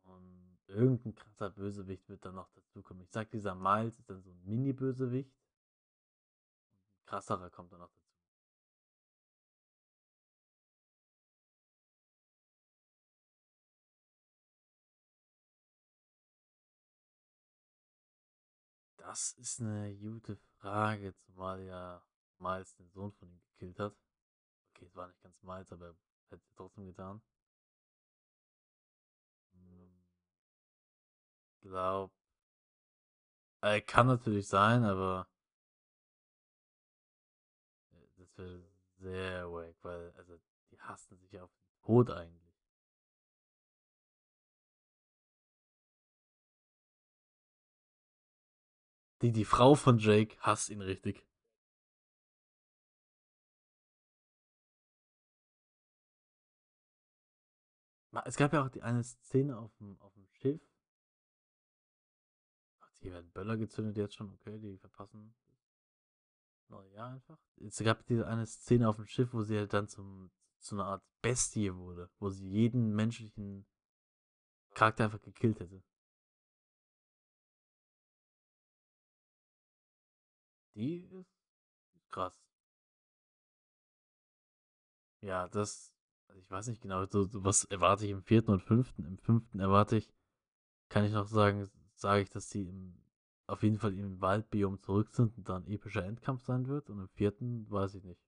Speaker 1: Und irgendein krasser Bösewicht wird dann noch dazukommen. Ich sag, dieser Miles ist dann so ein Mini-Bösewicht. Krasserer kommt dann noch dazu. Das ist eine gute Frage, zumal ja Miles den Sohn von ihm gekillt hat. Okay, es war nicht ganz Miles, aber er hätte es trotzdem getan. Hm, glaub. Äh, kann natürlich sein, aber äh, das wäre sehr wack, weil also die hassen sich auf den Tod eigentlich. Die, die Frau von Jake hasst ihn richtig. Es gab ja auch die eine Szene auf dem, auf dem Schiff. Hier werden Böller gezündet jetzt schon, okay, die verpassen neue Jahr einfach. Es gab diese eine Szene auf dem Schiff, wo sie halt dann zum, zu einer Art Bestie wurde, wo sie jeden menschlichen Charakter einfach gekillt hätte. Die ist Krass. Ja, das, also ich weiß nicht genau, so, was erwarte ich im vierten und fünften. Im fünften erwarte ich, kann ich noch sagen, sage ich, dass sie im, auf jeden Fall im Waldbiom zurück sind und dann epischer Endkampf sein wird. Und im vierten weiß ich nicht.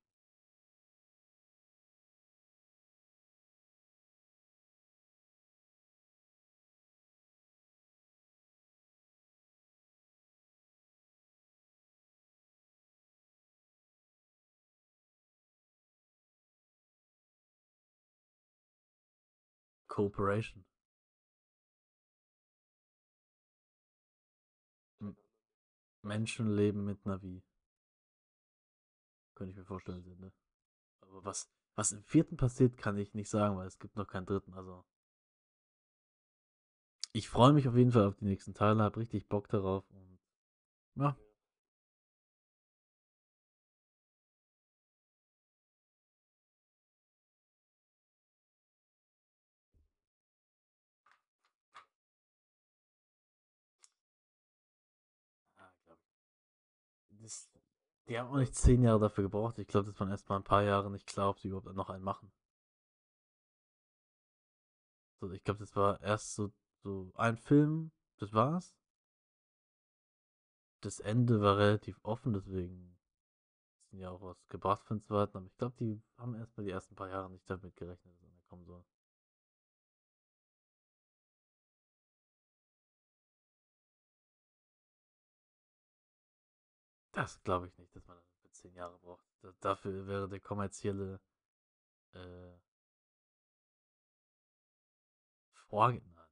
Speaker 1: Cooperation. M Menschenleben mit Navi. Könnte ich mir vorstellen, ne? Aber was, was im vierten passiert, kann ich nicht sagen, weil es gibt noch keinen dritten. Also. Ich freue mich auf jeden Fall auf die nächsten Teile, habe richtig Bock darauf und ja. Die haben auch nicht zehn Jahre dafür gebraucht. Ich glaube, das waren erst mal ein paar Jahre nicht klar, ob sie überhaupt noch einen machen. So, ich glaube, das war erst so, so ein Film, das war's. Das Ende war relativ offen, deswegen sind ja auch was gebracht für den zweiten. Aber ich glaube, die haben erst mal die ersten paar Jahre nicht damit gerechnet, dass er kommen soll. Das glaube ich nicht, dass man für zehn Jahre braucht. Da, dafür wäre der kommerzielle äh, Vorge nein.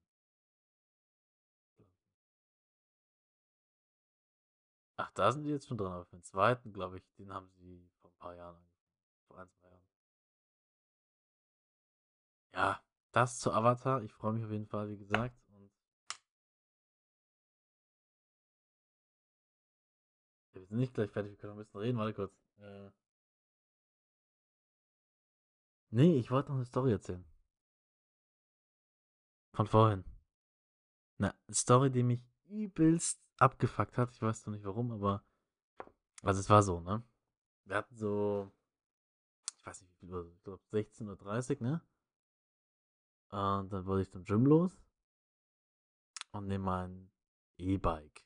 Speaker 1: Ach, da sind die jetzt schon dran, aber für den zweiten, glaube ich, den haben sie vor ein paar Jahren angefangen. Vor ein, zwei Jahren. Ja, das zu Avatar. Ich freue mich auf jeden Fall, wie gesagt. Wir sind nicht gleich fertig, wir können noch ein bisschen reden. Warte kurz. Äh, nee, ich wollte noch eine Story erzählen. Von vorhin. Eine Story, die mich übelst abgefuckt hat. Ich weiß noch nicht warum, aber. Also, es war so, ne? Wir hatten so. Ich weiß nicht, wie viel Uhr. Ich glaube, 16.30 Uhr, ne? Und dann wollte ich zum Gym los. Und nehme mein E-Bike.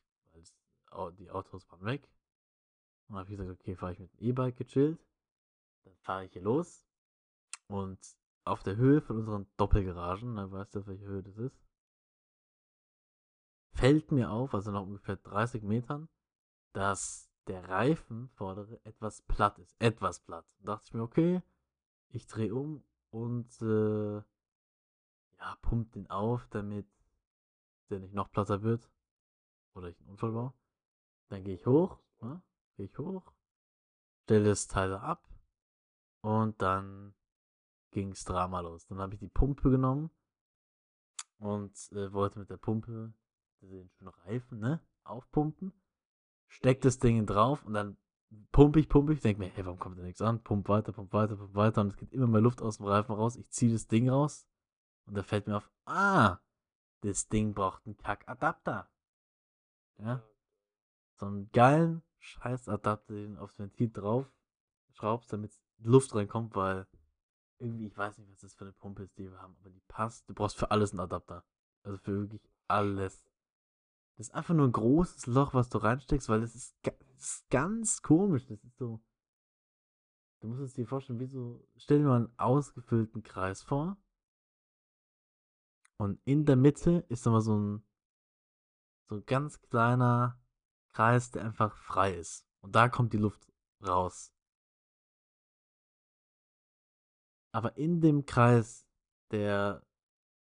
Speaker 1: Weil die Autos waren weg. Und dann habe ich gesagt, okay, fahre ich mit dem E-Bike gechillt. Dann fahre ich hier los. Und auf der Höhe von unseren Doppelgaragen, da weißt du, auf welche Höhe das ist, fällt mir auf, also nach ungefähr 30 Metern, dass der Reifen vordere etwas platt ist. Etwas platt. Da dachte ich mir, okay, ich drehe um und äh, ja, pumpt den auf, damit der nicht noch platter wird. Oder ich einen Unfall baue. Dann gehe ich hoch, ne? Gehe ich hoch, stelle das Teil ab und dann ging das Drama los. Dann habe ich die Pumpe genommen und äh, wollte mit der Pumpe den schönen Reifen, ne, aufpumpen, steck das Ding drauf und dann pumpe ich, pumpe ich, denke mir, hey, warum kommt da nichts an? Pump weiter, pump weiter, pump weiter und es geht immer mehr Luft aus dem Reifen raus. Ich ziehe das Ding raus und da fällt mir auf, ah, das Ding braucht einen Kackadapter. Ja. So einen geilen Scheißadapter, den aufs Ventil drauf schraubst, damit Luft reinkommt, weil irgendwie, ich weiß nicht, was das für eine Pumpe ist, die wir haben, aber die passt. Du brauchst für alles einen Adapter. Also für wirklich alles. Das ist einfach nur ein großes Loch, was du reinsteckst, weil das ist, das ist ganz komisch. Das ist so. Du musst es dir vorstellen, wie so. Stell dir mal einen ausgefüllten Kreis vor. Und in der Mitte ist nochmal so ein. So ein ganz kleiner Kreis, der einfach frei ist. Und da kommt die Luft raus. Aber in dem Kreis, der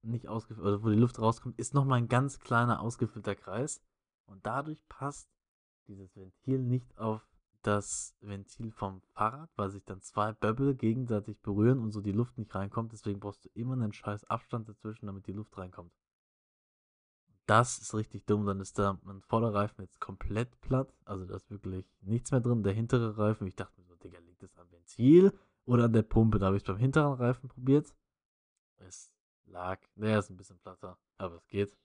Speaker 1: nicht ausgefüllt, oder wo die Luft rauskommt, ist nochmal ein ganz kleiner ausgefüllter Kreis. Und dadurch passt dieses Ventil nicht auf das Ventil vom Fahrrad, weil sich dann zwei Böbbel gegenseitig berühren und so die Luft nicht reinkommt. Deswegen brauchst du immer einen scheiß Abstand dazwischen, damit die Luft reinkommt. Das ist richtig dumm. Dann ist da mein Vorderreifen jetzt komplett platt. Also da ist wirklich nichts mehr drin. Der hintere Reifen, ich dachte mir so, Digga, liegt das am Ventil oder an der Pumpe? Da habe ich es beim hinteren Reifen probiert. Es lag, der ist ein bisschen platter, aber es geht.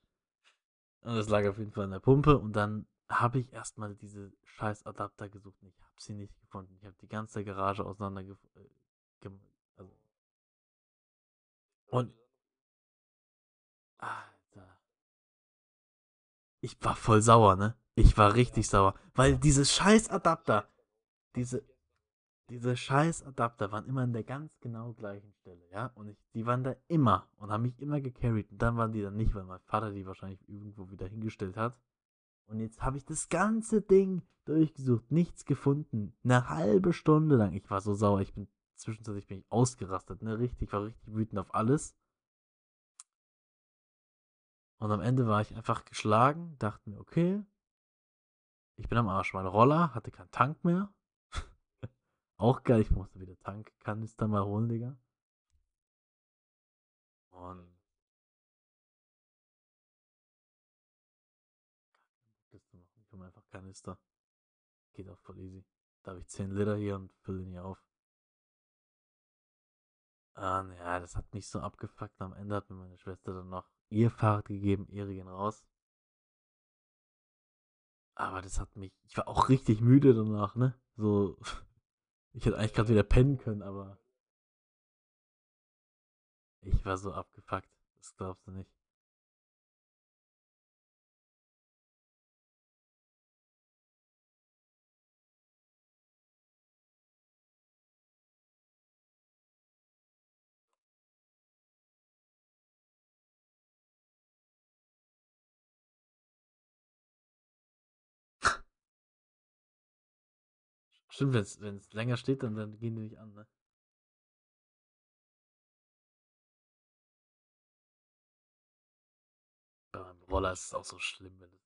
Speaker 1: Und es lag auf jeden Fall an der Pumpe und dann habe ich erstmal diese scheiß Adapter gesucht und ich habe sie nicht gefunden. Ich habe die ganze Garage auseinander äh, also und Alter. Ich war voll sauer, ne? Ich war richtig sauer, weil diese scheiß Adapter, diese diese scheiß Adapter waren immer an der ganz genau gleichen Stelle, ja? Und ich, die waren da immer und haben mich immer gecarried. Und dann waren die dann nicht, weil mein Vater die wahrscheinlich irgendwo wieder hingestellt hat. Und jetzt habe ich das ganze Ding durchgesucht, nichts gefunden. Eine halbe Stunde lang. Ich war so sauer. Ich bin zwischenzeitlich bin ich ausgerastet, ne? Richtig, war richtig wütend auf alles. Und am Ende war ich einfach geschlagen, dachte mir, okay, ich bin am Arsch. Mein Roller hatte keinen Tank mehr. Auch geil, ich musste wieder Tankkanister mal holen, Digga. Und. Ich hole einfach Kanister. Geht auch voll easy. Da habe ich 10 Liter hier und fülle den hier auf. Ah, ja, das hat mich so abgefuckt. Am Ende hat mir meine Schwester dann noch ihr Fahrrad gegeben, gehen raus. Aber das hat mich. Ich war auch richtig müde danach, ne? So. Ich hätte eigentlich gerade wieder pennen können, aber. Ich war so abgefuckt. Das glaubst du nicht. Stimmt, wenn es länger steht, dann, dann gehen die nicht an, ne? Beim Roller ist es auch so schlimm, wenn es.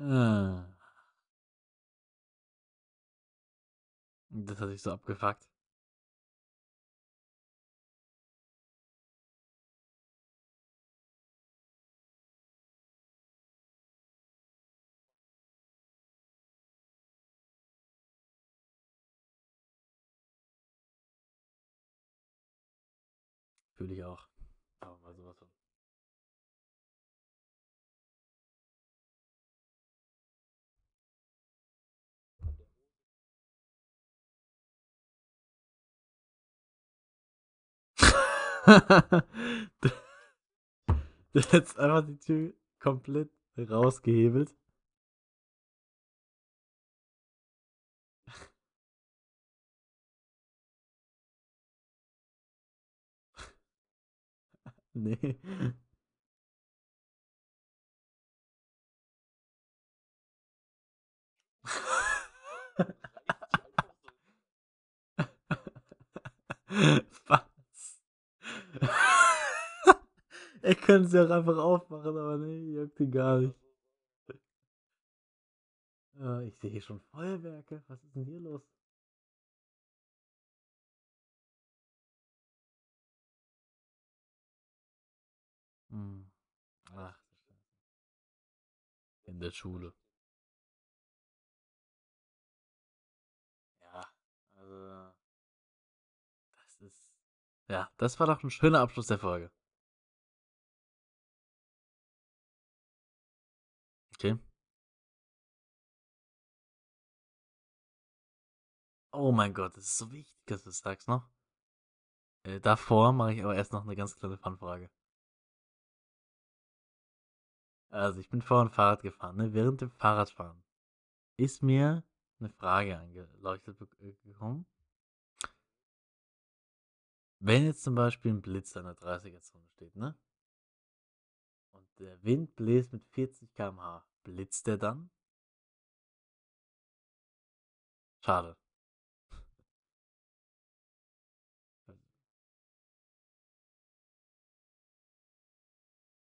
Speaker 1: Ah. Das hat sich so abgefuckt. Fühle ich auch. du hättest einfach die Tür komplett rausgehebelt. nee. Was? er könnte sie auch einfach aufmachen, aber nee, juckt ihn gar nicht. Äh, ich sehe hier schon Feuerwerke. Was ist denn hier los? Hm. Ach, in der Schule. Ja, also das ist ja, das war doch ein schöner Abschluss der Folge. Okay. Oh mein Gott, das ist so wichtig, dass du das sagst noch. Äh, davor mache ich aber erst noch eine ganz kleine Fanfrage. Also, ich bin vorhin Fahrrad gefahren, ne? Während dem Fahrradfahren ist mir eine Frage angeleuchtet äh, gekommen. Wenn jetzt zum Beispiel ein Blitz an der 30er-Zone steht, ne? Und der Wind bläst mit 40 km/h, blitzt der dann? Schade.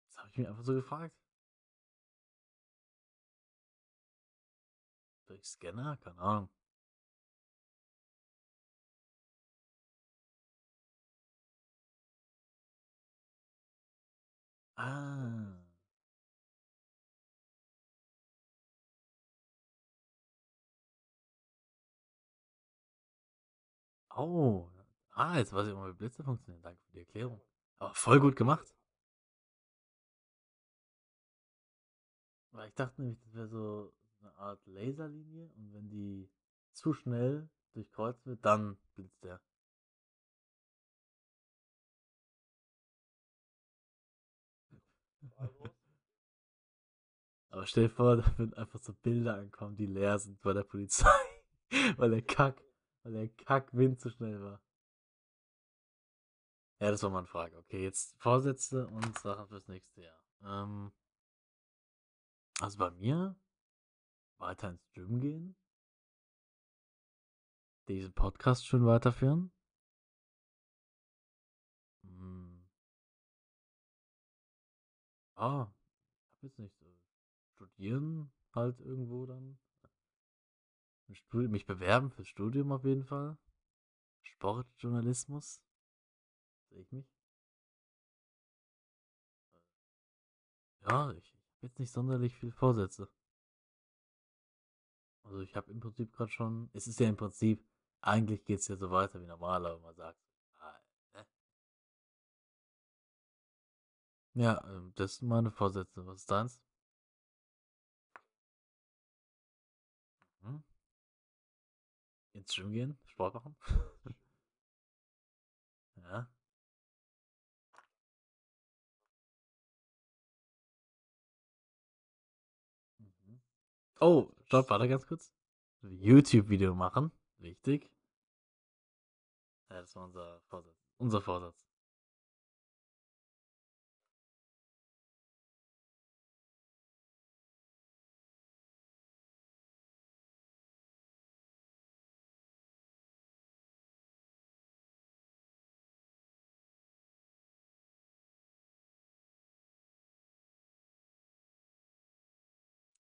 Speaker 1: Das habe ich mir einfach so gefragt. Durch Scanner? Keine Ahnung. Ah. Oh. Ah, jetzt weiß ich auch, wie Blitze funktionieren. Danke für die Erklärung. Aber voll gut gemacht. Weil ich dachte nämlich, das wäre so eine Art Laserlinie und wenn die zu schnell durchkreuzt wird, dann blitzt der. Aber stell dir vor, da würden einfach so Bilder ankommen, die leer sind bei der Polizei. weil der Kack, weil der Kackwind zu schnell war. Ja, das war meine Frage. Okay, jetzt Vorsätze und Sachen fürs nächste Jahr. Ähm, also bei mir weiter ins Gym gehen, diesen Podcast schön weiterführen. Hm. Ah, ich hab jetzt nicht so studieren halt irgendwo dann. Mich bewerben fürs Studium auf jeden Fall. Sportjournalismus. Sehe ich mich. Ja, ich habe jetzt nicht sonderlich viel Vorsätze. Also ich habe im Prinzip gerade schon, es ist ja im Prinzip, eigentlich geht es ja so weiter wie normal, aber man sagt, ah, ne? Ja, ähm, das sind meine Vorsätze. Was ist deins? Ins Gym gehen? Sport machen? ja. Mhm. Oh, stopp, warte ganz kurz. YouTube-Video machen. Wichtig. Ja, das war unser Vorsatz. Unser Vorsatz.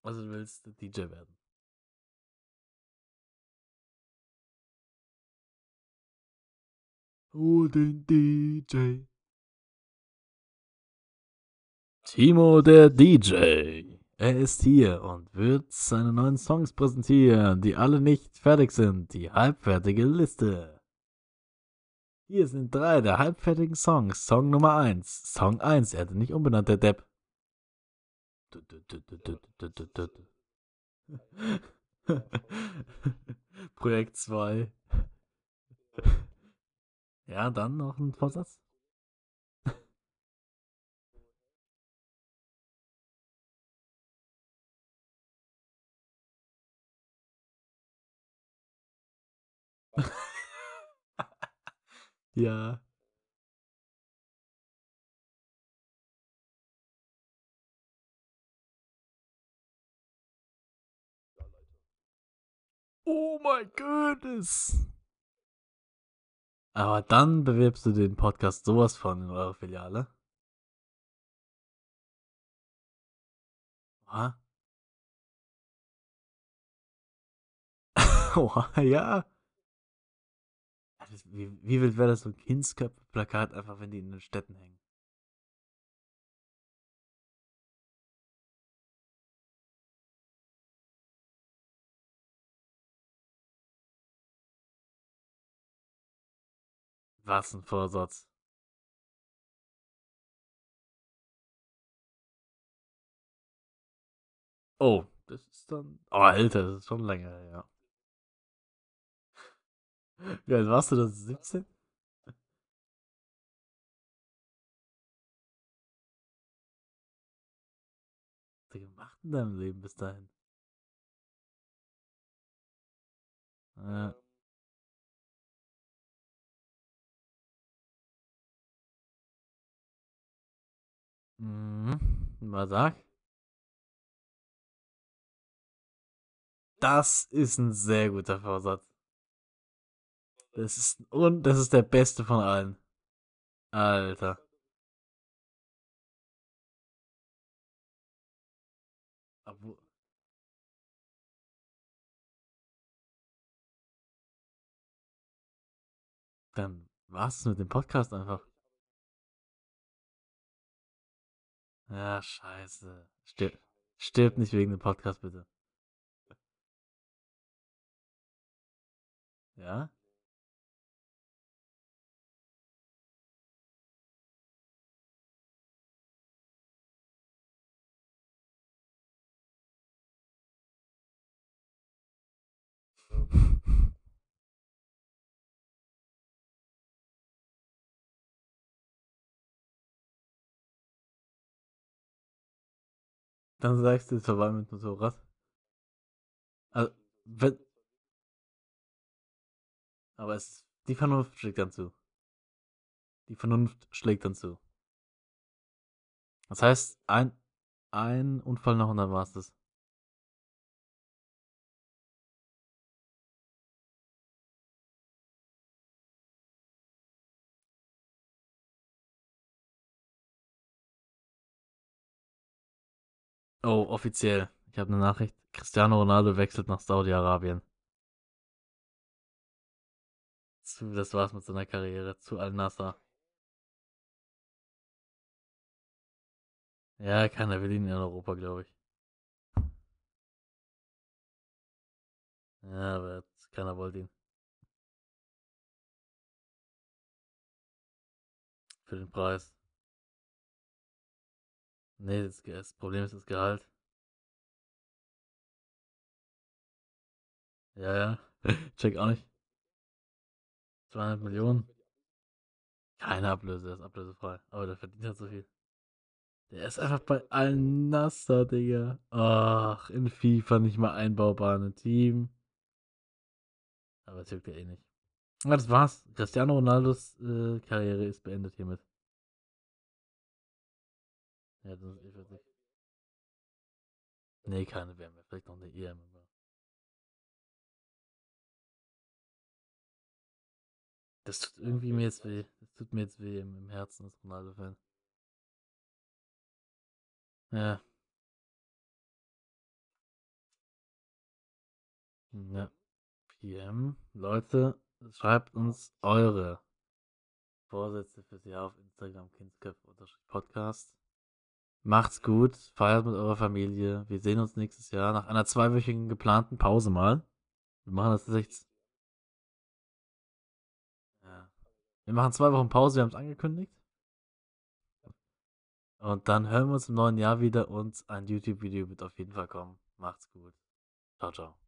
Speaker 1: Also du willst DJ werden. Oh, den DJ. Timo der DJ. Er ist hier und wird seine neuen Songs präsentieren, die alle nicht fertig sind. Die halbfertige Liste. Hier sind drei der halbfertigen Songs. Song Nummer 1. Song 1. Er hatte nicht umbenannt, der Depp. Projekt 2. Ja, dann noch ein Vorsatz. ja. Oh mein goodness. Aber dann bewirbst du den Podcast sowas von in eurer Filiale. Oha. Oha, ja. Wie, wie wild wäre das so ein Kindsköpfe-Plakat, einfach wenn die in den Städten hängen? Was ein Vorsatz. Oh, das ist dann. Oh, Alter, das ist schon länger. Ja. Wie alt warst du das? 17? Was hast du gemacht in deinem Leben bis dahin? Ja. Mhm. Mal sag. Das ist ein sehr guter Vorsatz. Das ist, und das ist der beste von allen. Alter. Obwohl- Dann war's mit dem Podcast einfach. Ja, scheiße. Stirb, stirb nicht wegen dem Podcast, bitte. Ja? Dann sagst du es vorbei mit Motorrad. Also, wenn, aber es, die Vernunft schlägt dann zu. Die Vernunft schlägt dann zu. Das heißt, ein, ein Unfall noch und dann war's das. Oh, offiziell. Ich habe eine Nachricht. Cristiano Ronaldo wechselt nach Saudi-Arabien. Das war's mit seiner Karriere. Zu Al-Nassr. Ja, keiner will ihn in Europa, glaube ich. Ja, aber keiner wollte ihn. Für den Preis. Nee, das, das Problem ist das Gehalt. Ja, ja. Check auch nicht. 200 Millionen. Keine Ablöse, er ist ablösefrei. Aber der verdient halt so viel. Der ist einfach bei Al-Nassr, Digga. Ach, in FIFA nicht mal einbaubar in ein Team. Aber es juckt ja eh nicht. Ja, das war's. Cristiano Ronaldos äh, Karriere ist beendet hiermit. Ja, das ist eh fertig. Nee, keine WM mehr. Vielleicht noch eine EM. Das tut irgendwie mir jetzt weh. Das tut mir jetzt weh im, im Herzen als Ronaldo-Fan. Ja, ja. PM. Leute, schreibt uns eure Vorsätze fürs Jahr auf Instagram, Kindsköpfe-Podcast. Macht's gut, feiert mit eurer Familie. Wir sehen uns nächstes Jahr nach einer zweiwöchigen geplanten Pause mal. Wir machen das tatsächlich. Ja. Wir machen zwei Wochen Pause, wir haben es angekündigt. Und dann hören wir uns im neuen Jahr wieder und ein YouTube-Video wird auf jeden Fall kommen. Macht's gut. Ciao, ciao.